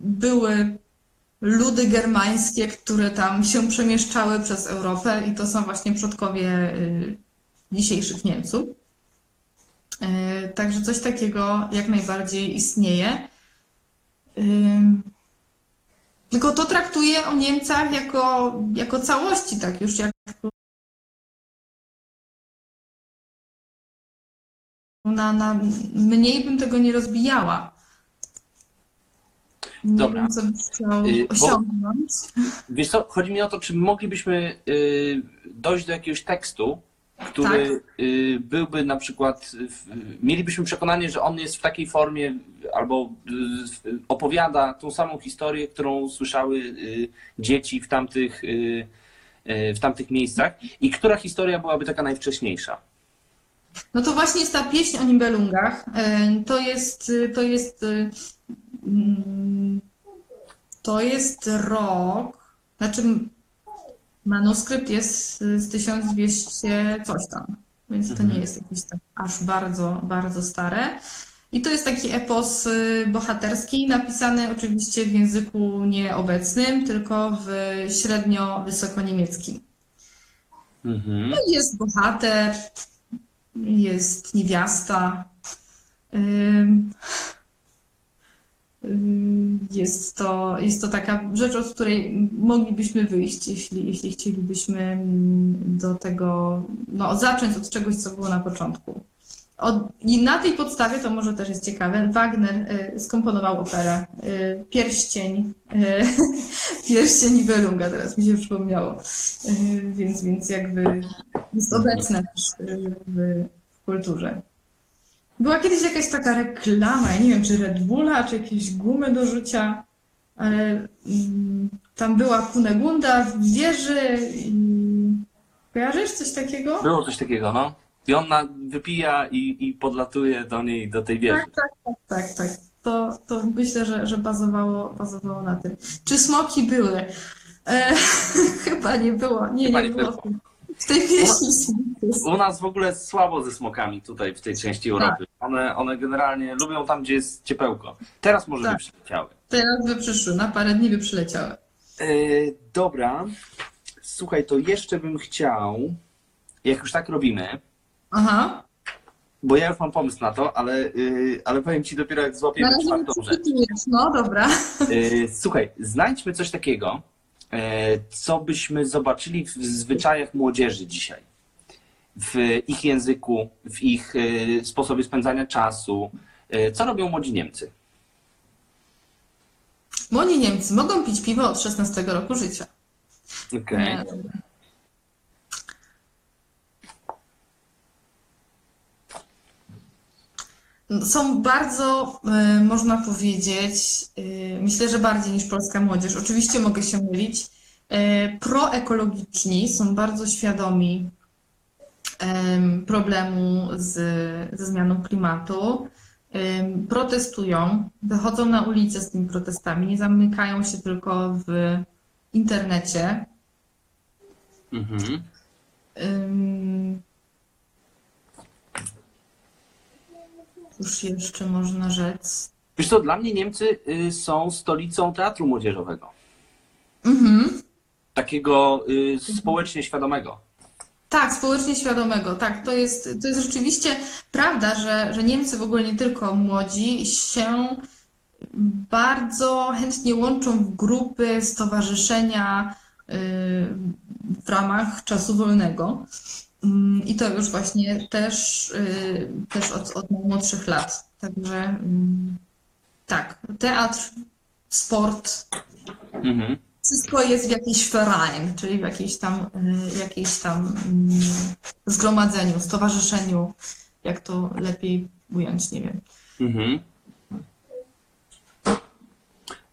Były ludy germańskie, które tam się przemieszczały przez Europę i to są właśnie przodkowie y, dzisiejszych Niemców. E, Także coś takiego jak najbardziej istnieje. Ym, Tylko to traktuję o Niemcach jako, jako całości, tak już jak na, na mniej bym tego nie rozbijała. Nie Dobra. wiem, co byś chciał Y, bo- osiągnąć. Wiesz co, chodzi mi o to, czy moglibyśmy y, dojść do jakiegoś tekstu, który y, byłby na przykład, mielibyśmy przekonanie, że on jest w takiej formie albo opowiada tą samą historię, którą słyszały dzieci w tamtych, w tamtych miejscach i która historia byłaby taka najwcześniejsza? No to właśnie jest ta pieśń o Nibelungach. To jest, to jest, to jest rok, znaczy manuskrypt jest z 1200 coś tam, więc to nie Mhm. jest jakieś tak aż bardzo, bardzo stare. I to jest taki epos e, bohaterski, napisany oczywiście w języku nieobecnym, tylko w średnio wysokoniemieckim. Mhm. No Jest bohater, jest niewiasta. ym, Jest to, jest to taka rzecz, od której moglibyśmy wyjść, jeśli, jeśli chcielibyśmy mm, do tego, no, zacząć od czegoś, co było na początku. od, I na tej podstawie, to może też jest ciekawe, Wagner y, skomponował operę y, Pierścień, y, Pierścień Nibelunga, teraz mi się przypomniało. Y, więc, więc jakby jest obecne też y, w, w kulturze. Była kiedyś jakaś taka reklama, ja nie wiem, czy Red Bulla, czy jakieś gumy do rzucia, ale mm, tam była Kunegunda w wieży i... Kojarzysz coś takiego? Było coś takiego, no. I on na, wypija i, i podlatuje do niej, do tej wieży. Tak, tak, tak, tak. To, to myślę, że, że bazowało, bazowało na tym. Czy smoki były? E, chyba nie było. Nie, Chyba nie nie było. było. W tej pieśni. U nas w ogóle słabo ze smokami tutaj w tej części Europy. One, one generalnie lubią tam, gdzie jest ciepełko. Teraz może Tak. by przyleciały. Teraz by przyszły, na parę dni by przyleciały. E, dobra. Słuchaj, to jeszcze bym chciał, jak już tak robimy, Aha. bo ja już mam pomysł na to, ale, y, ale powiem ci dopiero jak Na złapiemy razie nie czwartą rzecz. przechwytujesz. No dobra. E, Słuchaj, znajdźmy coś takiego, co byśmy zobaczyli w zwyczajach młodzieży dzisiaj. W ich języku, w ich e, sposobie spędzania czasu. E, Co robią młodzi Niemcy? Młodzi Niemcy mogą pić piwo od 16 roku życia. Okej. Nie. Są bardzo, y, można powiedzieć, y, myślę, że bardziej niż polska młodzież. Oczywiście mogę się mylić. y, Proekologiczni, są bardzo świadomi em, problemu z, ze zmianą klimatu. Protestują, wychodzą na ulicę z tymi protestami, nie zamykają się tylko w internecie. Mhm. Cóż jeszcze można rzec? Wiesz co, dla mnie Niemcy y, są stolicą teatru młodzieżowego. Mhm. Takiego y, społecznie świadomego. Tak, społecznie świadomego. Tak, to jest, to jest rzeczywiście prawda, że, że Niemcy w ogóle nie tylko młodzi się bardzo chętnie łączą w grupy, stowarzyszenia y, w ramach czasu wolnego. Mm, I to już właśnie też, y, też od, od najmłodszych lat. Także mm, tak, teatr, sport, Mhm. wszystko jest w jakiejś Verein, czyli w jakiejś tam, y, jakiejś tam mm, zgromadzeniu, stowarzyszeniu, jak to lepiej ująć, nie wiem. Mhm.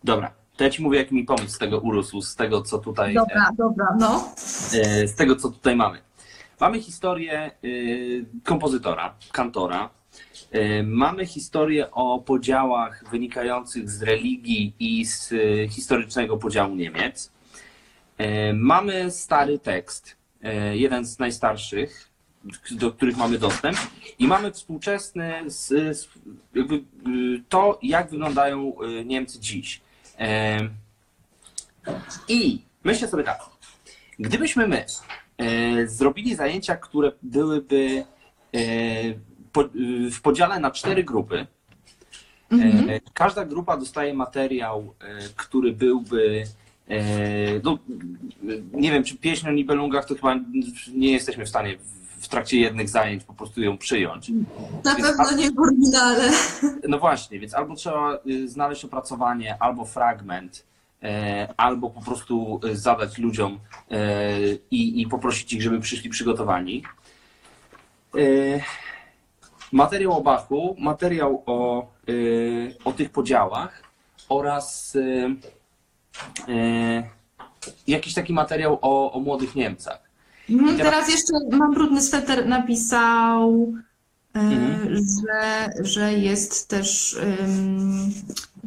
Dobra, to ja ci mówię, jaki mi pomysł z tego urósł, z tego, co tutaj. Dobra, dobra, no. e, z tego, co tutaj mamy. Mamy historię e, kompozytora, kantora. E, Mamy historię o podziałach wynikających z religii i z e, historycznego podziału Niemiec. Mamy stary tekst, jeden z najstarszych, do których mamy dostęp, i mamy współczesny, z, z, jakby, y, to, jak wyglądają y, Niemcy dziś. I myślę sobie tak, gdybyśmy my zrobili zajęcia, które byłyby e, w podziale na cztery grupy, Mhm. E, Każda grupa dostaje materiał, e, który byłby. e, No, nie wiem, czy pieśń o Nibelungach to chyba nie jesteśmy w stanie w- trakcie jednych zajęć po prostu ją przyjąć. Na Więc pewno nie w oryginale. No właśnie, więc albo trzeba y, znaleźć opracowanie, albo fragment, e, albo po prostu y, zadać ludziom e, i, i poprosić ich, żeby przyszli przygotowani. E, Materiał o Bachu, materiał o, o tych podziałach oraz jakiś taki materiał o, o młodych Niemcach. Mhm, teraz- Teraz jeszcze mam brudny sweter napisał, e, Mhm. że, że jest też ym,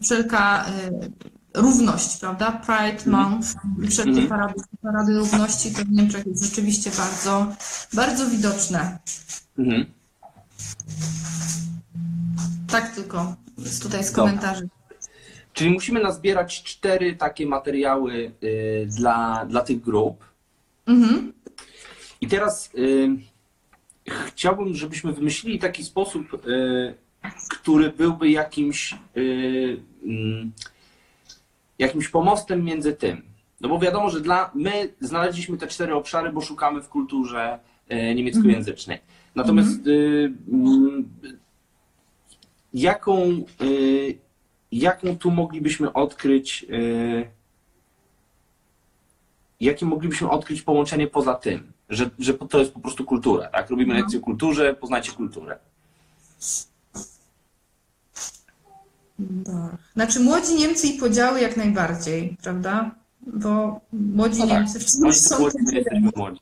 wszelka y, równość, prawda? Pride Month i wszelkie Mhm. parady, parady równości to w Niemczech jest rzeczywiście bardzo, bardzo widoczne. Mhm. Tak tylko tutaj z komentarzy. Czyli musimy nazbierać cztery takie materiały y, dla, dla tych grup. Mhm. I teraz y, chciałbym, żebyśmy wymyślili taki sposób, y, który byłby jakimś, y, mm, jakimś pomostem między tym. No bo wiadomo, że dla my znaleźliśmy te cztery obszary, bo szukamy w kulturze y, niemieckojęzycznej. Natomiast y, mm, jaką, y, jaką tu moglibyśmy odkryć, y, jakie moglibyśmy odkryć połączenie poza tym, że, że to jest po prostu kultura, tak? Robimy lekcję o kulturze, poznajcie kulturę. Tak. Znaczy młodzi Niemcy i podziały jak najbardziej, prawda? Bo młodzi No tak. Niemcy wciąż Oni są to młodzi, my jesteśmy młodzi.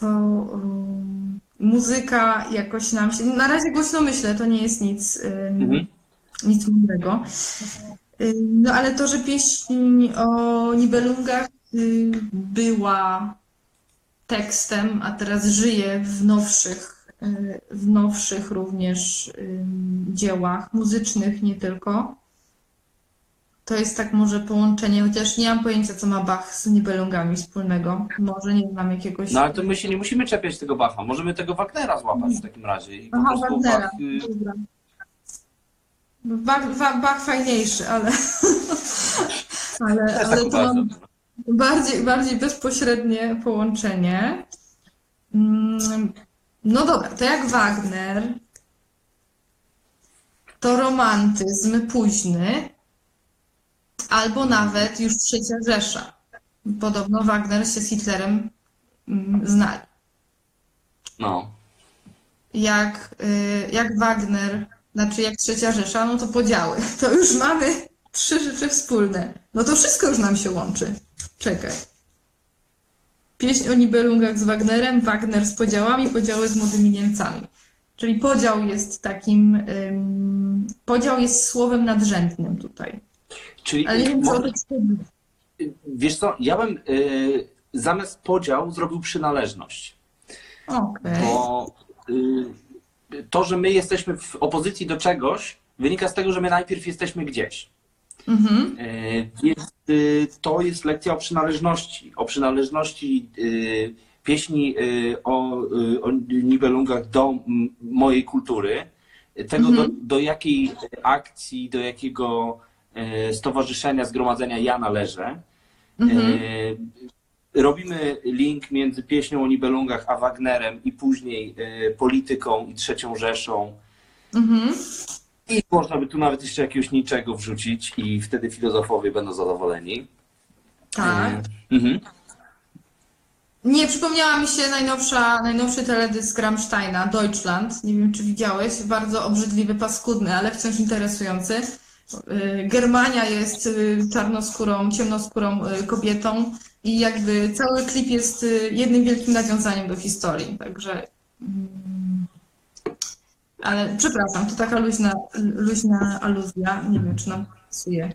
to um, muzyka jakoś nam się. Na razie głośno myślę, to nie jest nic, ym, Mhm. nic mądrego. No ale to, że pieśń o Nibelungach y, była tekstem, a teraz żyje w nowszych, w nowszych również ym, dziełach muzycznych, nie tylko. To jest tak może połączenie, chociaż nie mam pojęcia, co ma Bach z Nibelungami wspólnego. Może nie znam jakiegoś. No ale to my się nie musimy czepiać tego Bacha, możemy tego Wagnera złapać w takim razie. I Aha, Wagnera. Bach, y, Dobra. Bach, Bach, Bach fajniejszy, ale, ale, też ale tak to mam bardziej, bardziej bezpośrednie połączenie. No dobra, to jak Wagner, to romantyzm późny, albo nawet już trzecia Rzesza. Podobno Wagner się z Hitlerem mm, znali. No. jak, y, jak Wagner, znaczy jak Trzecia Rzesza, no to podziały. To już mamy trzy rzeczy wspólne. No to wszystko już nam się łączy. Czekaj. Pieśń o Nibelungach z Wagnerem, Wagner z podziałami, podziały z młodymi Niemcami. Czyli podział jest takim, ym, podział jest słowem nadrzędnym tutaj. Czyli Ale nie wiem, co może- Wiesz co, ja bym y, zamiast podział zrobił przynależność. Okej. Bo y, to, że my jesteśmy w opozycji do czegoś, wynika z tego, że my najpierw jesteśmy gdzieś. Mhm. Więc y, to jest lekcja o przynależności. O przynależności y, pieśni y, o, o Nibelungach do mojej kultury, tego do, do jakiej akcji, do jakiego y, stowarzyszenia, zgromadzenia ja należę. Mhm. E, Robimy link między pieśnią o Nibelungach a Wagnerem i później e, polityką i trzecią Rzeszą. Mhm. I można by tu nawet jeszcze jakiegoś niczego wrzucić i wtedy filozofowie będą zadowoleni. Tak. E, Mhm. Nie, przypomniała mi się najnowsza, najnowszy teledysk Rammsteina, Deutschland. Nie wiem, czy widziałeś. Bardzo obrzydliwy, paskudny, ale wciąż interesujący. Y, Germania jest y, czarnoskórą, ciemnoskórą kobietą i jakby cały klip jest jednym wielkim nawiązaniem do historii. Także. Ale przepraszam, to taka luźna, luźna aluzja. Nie wiem, czy nam pasuje.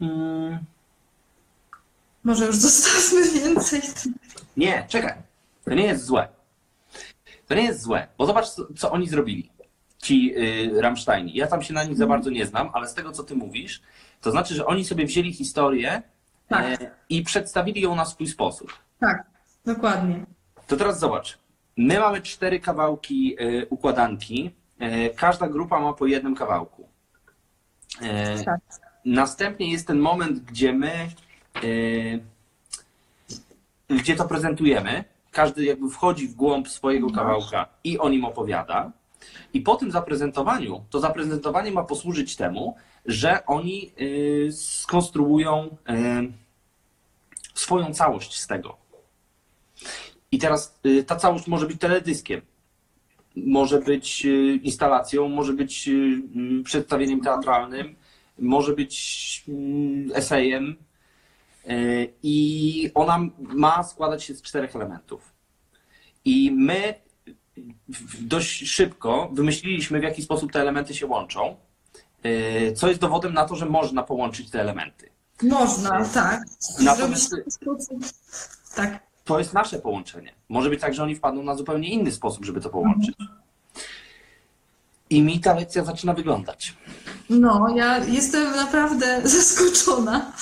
Mm, Może już zostawmy więcej. Nie, czekaj. To nie jest złe. To nie jest złe, bo zobacz, co, co oni zrobili. Ci y, Rammsteini. Ja tam się na nich za bardzo nie znam, ale z tego, co ty mówisz, to znaczy, że oni sobie wzięli historię Tak. e, i przedstawili ją na swój sposób. Tak, dokładnie. To teraz zobacz. My mamy cztery kawałki e, układanki. E, każda grupa ma po jednym kawałku. E, następnie jest ten moment, gdzie my, gdzie to prezentujemy. Każdy jakby wchodzi w głąb swojego kawałka i o nim opowiada. I po tym zaprezentowaniu, to zaprezentowanie ma posłużyć temu, że oni skonstruują swoją całość z tego. I teraz y, ta całość może być teledyskiem, może być y, instalacją, może być y, y, przedstawieniem teatralnym, może być mm, esejem. I ona ma składać się z czterech elementów. I my dość szybko wymyśliliśmy, w jaki sposób te elementy się łączą, co jest dowodem na to, że można połączyć te elementy. Można, tak. Natomiast-. Tak. To jest nasze połączenie. Może być tak, że oni wpadną na zupełnie inny sposób, żeby to połączyć. I mi ta lekcja zaczyna wyglądać. No, ja jestem naprawdę zaskoczona,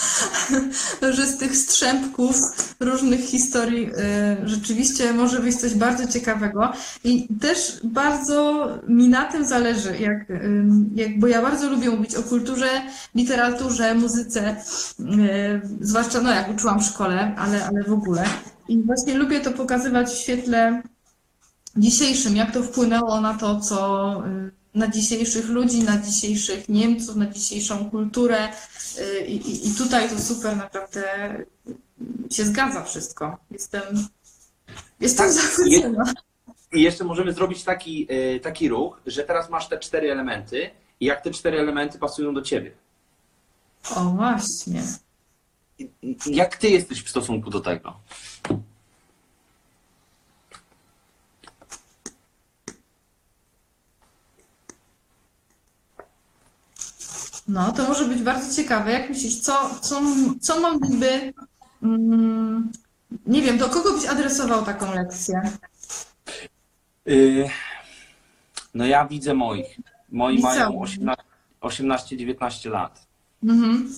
że z tych strzępków różnych historii y, rzeczywiście może wyjść coś bardzo ciekawego. I też bardzo mi na tym zależy, jak, y, jak, bo ja bardzo lubię mówić o kulturze, literaturze, muzyce, y, zwłaszcza no, jak uczyłam w szkole, ale, ale w ogóle. I właśnie lubię to pokazywać w świetle dzisiejszym, jak to wpłynęło na to, co na dzisiejszych ludzi, na dzisiejszych Niemców, na dzisiejszą kulturę. Y, I, i- i tutaj to super naprawdę się zgadza wszystko. Jestem, jestem Tak, zachwycona. I jeszcze możemy zrobić taki, e, taki ruch, że teraz masz te cztery elementy i jak te cztery elementy pasują do ciebie. O, właśnie. I- i- Jak ty jesteś w stosunku do tego? No, to może być bardzo ciekawe. Jak myślisz, co, co, co mogliby. Mm, nie wiem, do kogo byś adresował taką lekcję? Y, No ja widzę moich. Moi mają Liceum. 18-19 lat. Mhm.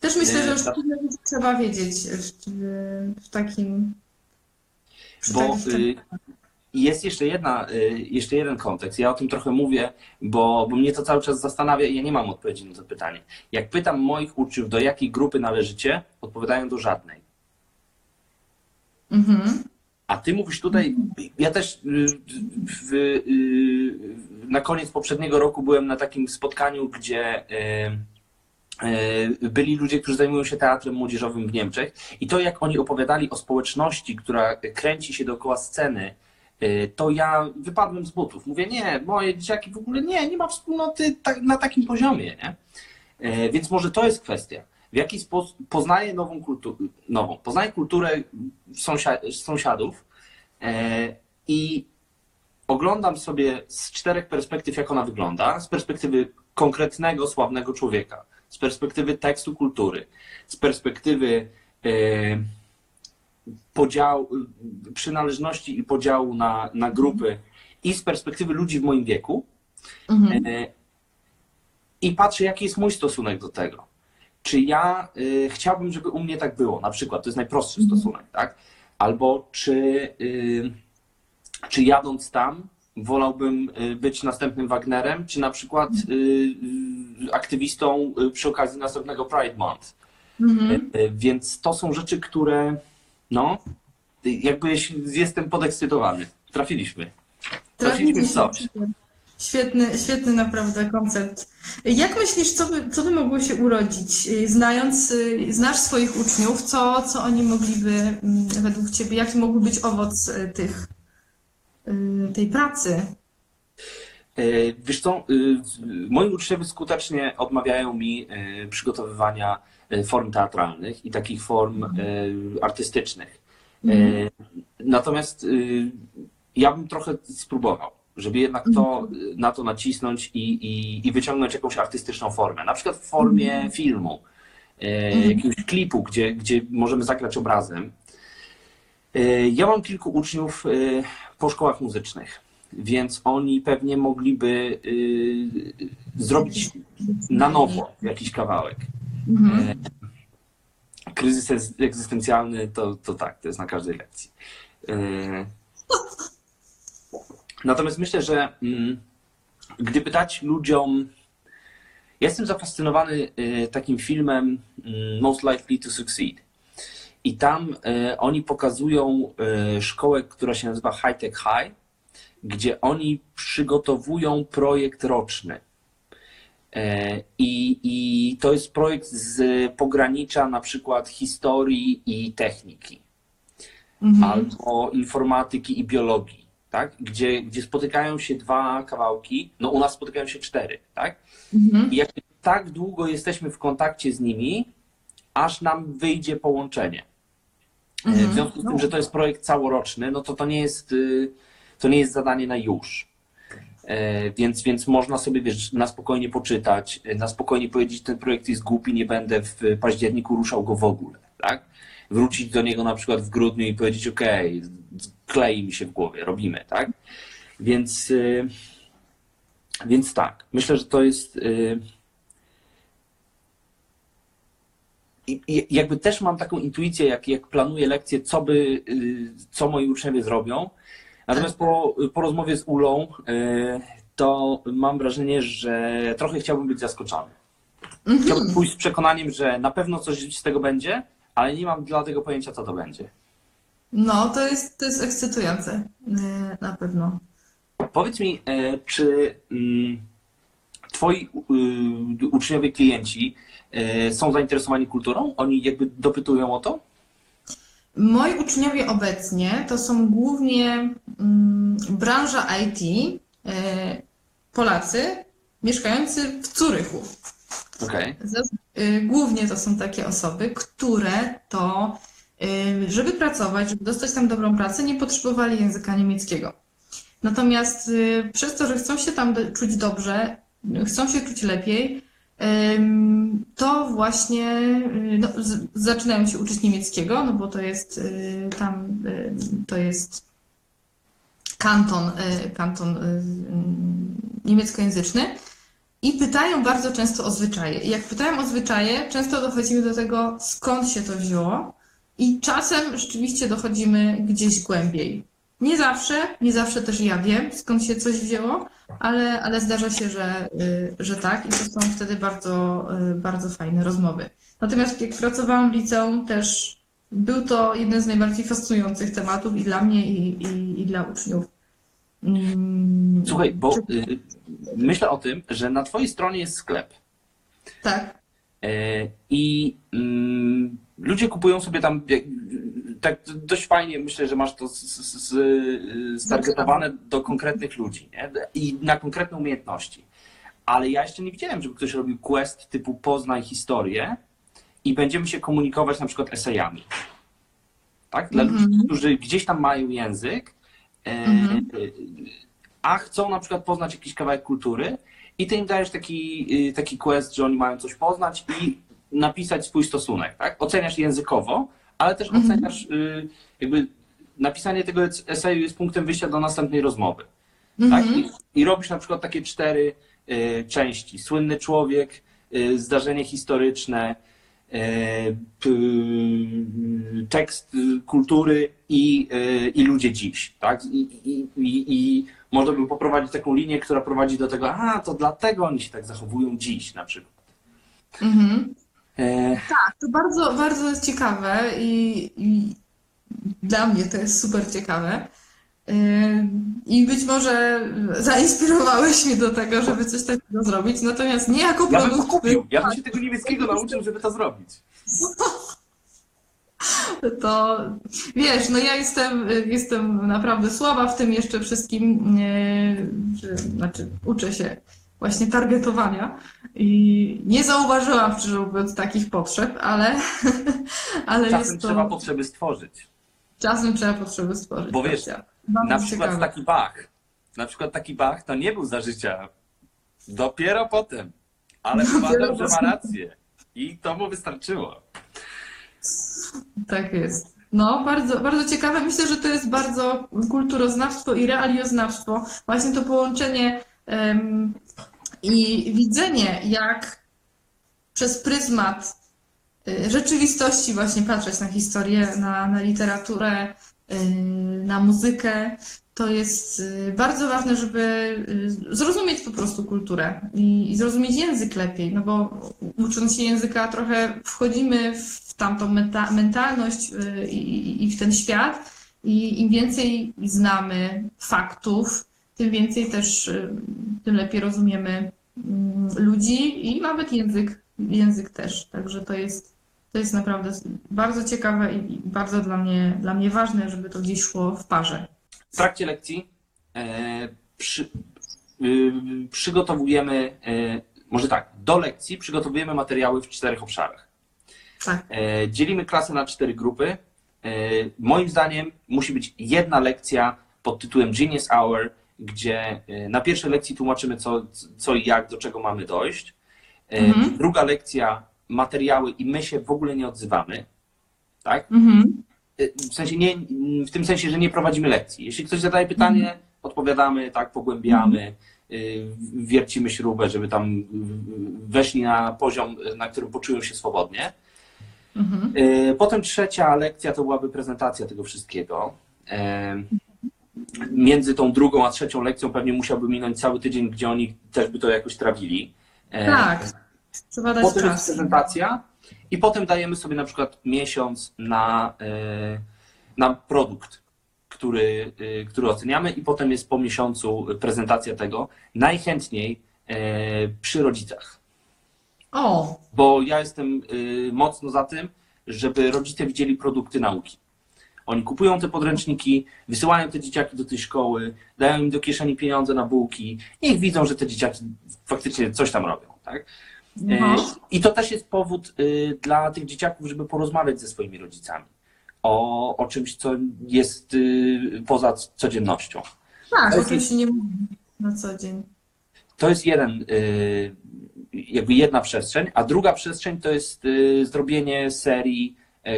Też myślę, że już tak. tyle już trzeba wiedzieć w, w takim. Bo takich y, jest jeszcze, jedna, y, jeszcze jeden kontekst. Ja o tym trochę mówię, bo, bo mnie to cały czas zastanawia i ja nie mam odpowiedzi na to pytanie. Jak pytam moich uczniów, do jakiej grupy należycie, odpowiadają do żadnej. Mhm. A ty mówisz tutaj, ja też y, w, y, na koniec poprzedniego roku byłem na takim spotkaniu, gdzie byli ludzie, którzy zajmują się teatrem młodzieżowym w Niemczech i to jak oni opowiadali o społeczności, która kręci się dookoła sceny, to ja wypadłem z butów. Mówię, nie, moje dzieciaki w ogóle nie, nie ma wspólnoty na takim poziomie, nie? E, Więc może to jest kwestia. W jaki sposób poznaję nową kulturę, nową, poznaję kulturę sąsia- sąsiadów e, i oglądam sobie z czterech perspektyw, jak ona wygląda. Z perspektywy konkretnego, sławnego człowieka, z perspektywy tekstu kultury, z perspektywy podziału, przynależności i podziału na, na grupy i z perspektywy ludzi w moim wieku. Mhm. E, I patrzę, jaki jest mój stosunek do tego. Czy ja y, chciałbym, żeby u mnie tak było, na przykład, to jest najprostszy Mhm. stosunek, tak? Albo czy, y, czy jadąc tam wolałbym y, być następnym Wagnerem, czy na przykład y, y, aktywistą y, przy okazji następnego Pride Month. Mhm. Y, Więc to są rzeczy, które, no, jakby jestem podekscytowany. Trafiliśmy. Trafiliśmy w coś. Świetny, świetny naprawdę koncept. Jak myślisz, co by, co by mogło się urodzić? Znając, znasz swoich uczniów, co, co oni mogliby mm, według Ciebie, jaki mógłby być owoc y, tych, y, tej pracy? E, Wiesz co, moi uczniowie skutecznie odmawiają mi przygotowywania form teatralnych i takich form y, artystycznych. E, Natomiast y, ja bym trochę spróbował, żeby jednak to, y, na to nacisnąć i, i, i wyciągnąć jakąś artystyczną formę. Na przykład w formie filmu, e, jakiegoś klipu, gdzie, gdzie możemy zagrać obrazem. E, Ja mam kilku uczniów e, po szkołach muzycznych, więc oni pewnie mogliby e, zrobić na nowo jakiś kawałek. Mhm. E, Kryzys egz- egzystencjalny to, to tak, to jest na każdej lekcji. E, Natomiast myślę, że mm, gdyby dać ludziom. Ja jestem zafascynowany e, takim filmem mm, Most Likely to Succeed. I tam oni pokazują szkołę, która się nazywa High Tech High, gdzie oni przygotowują projekt roczny. E, I, I to jest projekt z pogranicza na przykład historii i techniki, Mhm. albo informatyki i biologii, tak? gdzie, gdzie spotykają się dwa kawałki, no u nas spotykają się cztery, tak? Mhm. I jakby tak długo jesteśmy w kontakcie z nimi, aż nam wyjdzie połączenie. E, Mhm. W związku z tym, że to jest projekt całoroczny, no to to nie jest, y, to nie jest zadanie na już. E, Więc, więc można sobie wiesz, na spokojnie poczytać, e, na spokojnie powiedzieć, ten projekt jest głupi, nie będę w październiku ruszał go w ogóle. Tak? Wrócić do niego na przykład w grudniu i powiedzieć, ok, klei mi się w głowie, robimy, tak? Więc, y, więc tak, myślę, że to jest. I jakby też mam taką intuicję, jak, jak planuję lekcje, co by, co moi uczniowie zrobią. Natomiast po, po rozmowie z Ulą, y, to mam wrażenie, że trochę chciałbym być zaskoczony. Chciałbym pójść z przekonaniem, że na pewno coś z tego będzie, ale nie mam dla tego pojęcia, co to będzie. No, to jest, to jest ekscytujące, e, na pewno. Powiedz mi, e, czy mm, twoi y, uczniowie, klienci e, są zainteresowani kulturą? Oni jakby dopytują o to? Moi uczniowie obecnie to są głównie mm, branża IT, e, Polacy mieszkający w Curychu. Okej. Zaz- y, Głównie to są takie osoby, które to, y, żeby pracować, żeby dostać tam dobrą pracę, nie potrzebowali języka niemieckiego. Natomiast y, przez to, że chcą się tam czuć dobrze, y, chcą się czuć lepiej, to właśnie y, no, zaczynają się uczyć niemieckiego, no bo to jest y, tam, y, to jest kanton, kanton y, niemieckojęzyczny. I pytają bardzo często o zwyczaje. I jak pytają o zwyczaje, często dochodzimy do tego, skąd się to wzięło. I czasem rzeczywiście dochodzimy gdzieś głębiej. Nie zawsze, nie zawsze też ja wiem, skąd się coś wzięło, ale, ale zdarza się, że, y, że tak. I to są wtedy bardzo, y, bardzo fajne rozmowy. Natomiast jak pracowałam w liceum, też był to jeden z najbardziej fascynujących tematów i dla mnie, i, i, i dla uczniów. Mm, Słuchaj, bo y, myślę o tym, że na twojej stronie jest sklep. Tak. E, I mm, ludzie kupują sobie tam tak dość fajnie, myślę, że masz to stargetowane do konkretnych ludzi nie? i na konkretne umiejętności. Ale ja jeszcze nie widziałem, żeby ktoś robił quest typu poznaj historię i będziemy się komunikować na przykład esejami. Tak? Dla Mhm. ludzi, którzy gdzieś tam mają język, e, Mhm. a chcą na przykład poznać jakiś kawałek kultury i ty im dajesz taki, y, taki quest, że oni mają coś poznać i napisać swój stosunek, tak? Oceniasz językowo, ale też Mhm. oceniasz y, jakby napisanie tego eseju jest punktem wyjścia do następnej rozmowy, tak? Mhm. I, I robisz na przykład takie cztery y, części. Słynny człowiek, y, zdarzenie historyczne, y, p- tekst y, kultury i, y, i ludzie dziś, tak? I, i, i, I można by poprowadzić taką linię, która prowadzi do tego, a to dlatego oni się tak zachowują dziś na przykład. Mhm. E, To bardzo, bardzo jest ciekawe i, i dla mnie to jest super ciekawe. Yy, I być może zainspirowałeś mnie do tego, żeby coś takiego zrobić. Natomiast nie jako ja bym produkt, kupił, ja bym się tego niemieckiego nauczył, żeby to zrobić. to wiesz, no ja jestem, jestem naprawdę słaba w tym jeszcze wszystkim, że- znaczy uczę się właśnie targetowania i nie zauważyłam, szczerze mówiąc, takich potrzeb, ale, ale Czasem jest to... trzeba potrzeby stworzyć. Czasem trzeba potrzeby stworzyć. Bo wiesz, racja. Bardzo Na przykład ciekawe. taki Bach. Na przykład taki Bach to nie był za życia. Dopiero potem. Ale uważam, że ma rację. I to mu wystarczyło. Tak jest. No, bardzo, bardzo ciekawe. Myślę, że to jest bardzo kulturoznawstwo i realioznawstwo. Właśnie to połączenie i widzenie, jak przez pryzmat y, rzeczywistości właśnie patrzeć na historię, na, na literaturę, y, na muzykę. To jest y, bardzo ważne, żeby zrozumieć po prostu kulturę i, i zrozumieć język lepiej, no bo ucząc się języka trochę wchodzimy w tamtą menta mentalność i, i w ten świat i im więcej znamy faktów, tym więcej też, y, tym lepiej rozumiemy mm, ludzi i nawet język, język też. Także to jest, to jest naprawdę bardzo ciekawe i bardzo dla mnie, dla mnie ważne, żeby to gdzieś szło w parze. W trakcie lekcji e, przy, y, przygotowujemy, e, może tak, do lekcji przygotowujemy materiały w czterech obszarach. Tak. E, dzielimy klasę na cztery grupy. E, moim zdaniem musi być jedna lekcja pod tytułem Genius Hour, gdzie e, na pierwszej lekcji tłumaczymy co, co i jak, do czego mamy dojść. E, Mhm. Druga lekcja materiały i my się w ogóle nie odzywamy. Tak? Mhm. W sensie nie, w tym sensie, że nie prowadzimy lekcji. Jeśli ktoś zadaje pytanie, odpowiadamy, tak, pogłębiamy, y, wiercimy śrubę, żeby tam weszli na poziom, na którym poczują się swobodnie. Mhm. Potem trzecia lekcja to byłaby prezentacja tego wszystkiego. E, Między tą drugą a trzecią lekcją pewnie musiałby minąć cały tydzień, gdzie oni też by to jakoś trawili. E, Tak. Trzeba dać Potem jest czas. prezentacja i potem dajemy sobie na przykład miesiąc na, e, na produkt, który, y, który oceniamy i potem jest po miesiącu prezentacja tego. Najchętniej e, przy rodzicach. O, Bo ja jestem mocno za tym, żeby rodzice widzieli produkty nauki. Oni kupują te podręczniki, wysyłają te dzieciaki do tej szkoły, dają im do kieszeni pieniądze na bułki, niech widzą, że te dzieciaki faktycznie coś tam robią. Tak? No. I to też jest powód y, dla tych dzieciaków, żeby porozmawiać ze swoimi rodzicami o, o czymś, co jest y, poza codziennością. tak, o tym się nie mówi na co dzień. To jest jeden, y, jakby jedna przestrzeń, a druga przestrzeń to jest zrobienie serii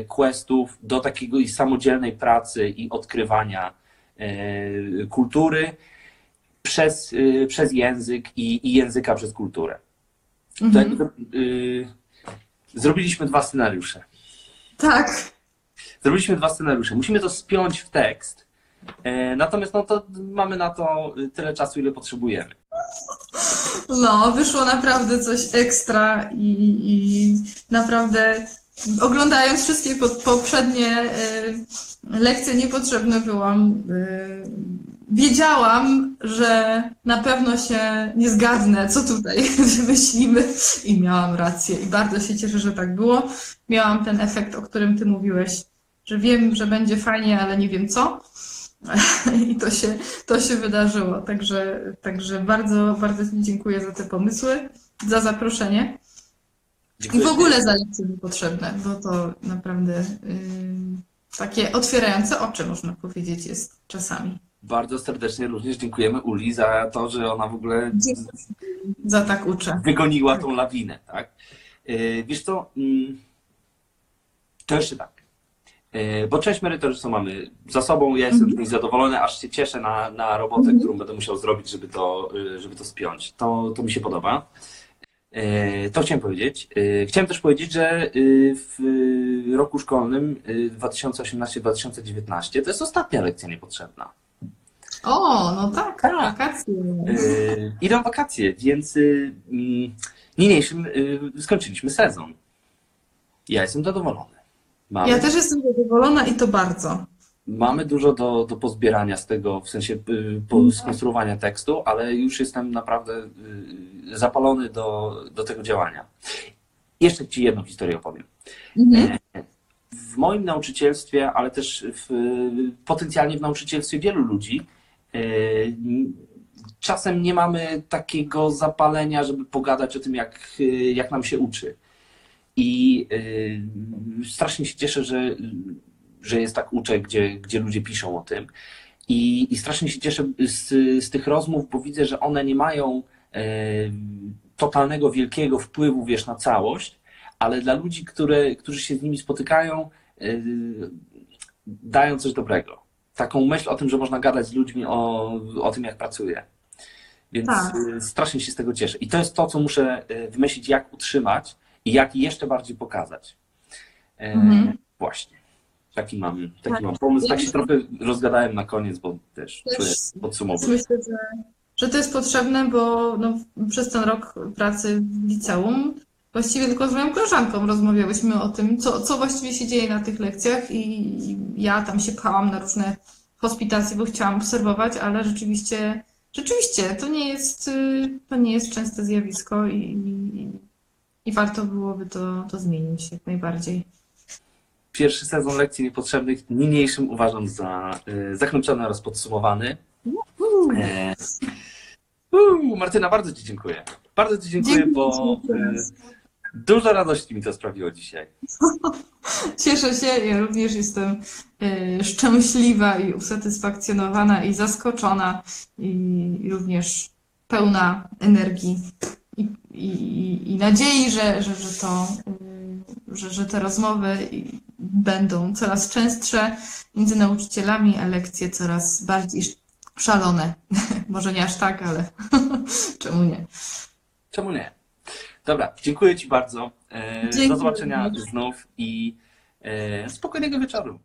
questów do takiej samodzielnej pracy i odkrywania e, kultury przez, y, przez język i, i języka przez kulturę. Mhm. jakby, y, zrobiliśmy dwa scenariusze. Tak, Zrobiliśmy dwa scenariusze. Musimy to spiąć w tekst. E, Natomiast no to mamy na to tyle czasu, ile potrzebujemy. no, wyszło naprawdę coś ekstra i, i naprawdę oglądając wszystkie po- poprzednie y, lekcje niepotrzebne byłam, y, wiedziałam, że na pewno się nie zgadnę, co tutaj wymyślimy i miałam rację i bardzo się cieszę, że tak było. Miałam ten efekt, o którym ty mówiłeś, że wiem, że będzie fajnie, ale nie wiem co. I to się, to się wydarzyło. Także, także bardzo, bardzo Ci dziękuję za te pomysły, za zaproszenie i Dziękuję. w ogóle za lekcje niepotrzebne, bo to naprawdę ym, takie otwierające oczy, można powiedzieć, jest czasami. Bardzo serdecznie również dziękujemy Uli za to, że ona w ogóle Dziękuję. Za tak uczę. wygoniła tą lawinę, tak? E, Wiesz co, mm, to jeszcze tak. E, Bo część merytoryczną mamy za sobą, ja jestem z niej zadowolony, aż się cieszę na, na robotę, którą będę musiał zrobić, żeby to, żeby to spiąć. To, to mi się podoba. E, To chciałem powiedzieć. E, Chciałem też powiedzieć, że e, w roku szkolnym e, 2018-2019 to jest ostatnia lekcja niepotrzebna. O, no tak, Tak. wakacje. Idą wakacje, więc mm, niniejszym skończyliśmy sezon. Ja jestem zadowolony. Mamy, Ja też jestem zadowolona i to bardzo. Mamy dużo do, do pozbierania z tego, w sensie yy, po, skonstruowania tekstu, ale już jestem naprawdę yy, zapalony do, do tego działania. Jeszcze Ci jedną historię opowiem. Mhm. w moim nauczycielstwie, ale też w, potencjalnie w nauczycielstwie wielu ludzi, e, czasem nie mamy takiego zapalenia, żeby pogadać o tym, jak, e, jak nam się uczy. I e, strasznie się cieszę, że, że jest tak uczę, gdzie, gdzie ludzie piszą o tym. I, I strasznie się cieszę z, z tych rozmów, bo widzę, że one nie mają e, totalnego, wielkiego wpływu, wiesz, na całość, ale dla ludzi, które, którzy się z nimi spotykają, yy, dają coś dobrego. Taką myśl o tym, że można gadać z ludźmi o, o tym, jak pracuje. Więc Tak. yy, strasznie się z tego cieszę. I to jest to, co muszę yy, wymyślić, jak utrzymać i jak jeszcze bardziej pokazać. Yy, Mhm. Właśnie. Taki mam, taki Tak. mam pomysł. Tak się trochę rozgadałem na koniec, bo też Też- podsumowuję. Myślę, że, że to jest potrzebne, bo no, przez ten rok pracy w liceum właściwie tylko z moją koleżanką rozmawiałyśmy o tym, co, co właściwie się dzieje na tych lekcjach i ja tam się pchałam na różne hospitacje, bo chciałam obserwować, ale rzeczywiście, rzeczywiście to nie jest, y, to nie jest częste zjawisko i, i, i warto byłoby to, to zmienić jak najbardziej. Pierwszy sezon lekcji niepotrzebnych niniejszym uważam za y, zakończony oraz podsumowany. E, Martyna, bardzo Ci dziękuję. Bardzo Ci dziękuję, Dziękuję bo y, dużo radości mi to sprawiło dzisiaj. Cieszę się, ja również jestem e, szczęśliwa i usatysfakcjonowana i zaskoczona i również pełna energii i, i, i nadziei, że, że, że, to, że, że te rozmowy będą coraz częstsze między nauczycielami, a lekcje coraz bardziej szalone. Może nie aż tak, ale czemu nie? Czemu nie? Dobra, dziękuję Ci bardzo. E, Dziękuję Do zobaczenia znów i e, spokojnego wieczoru.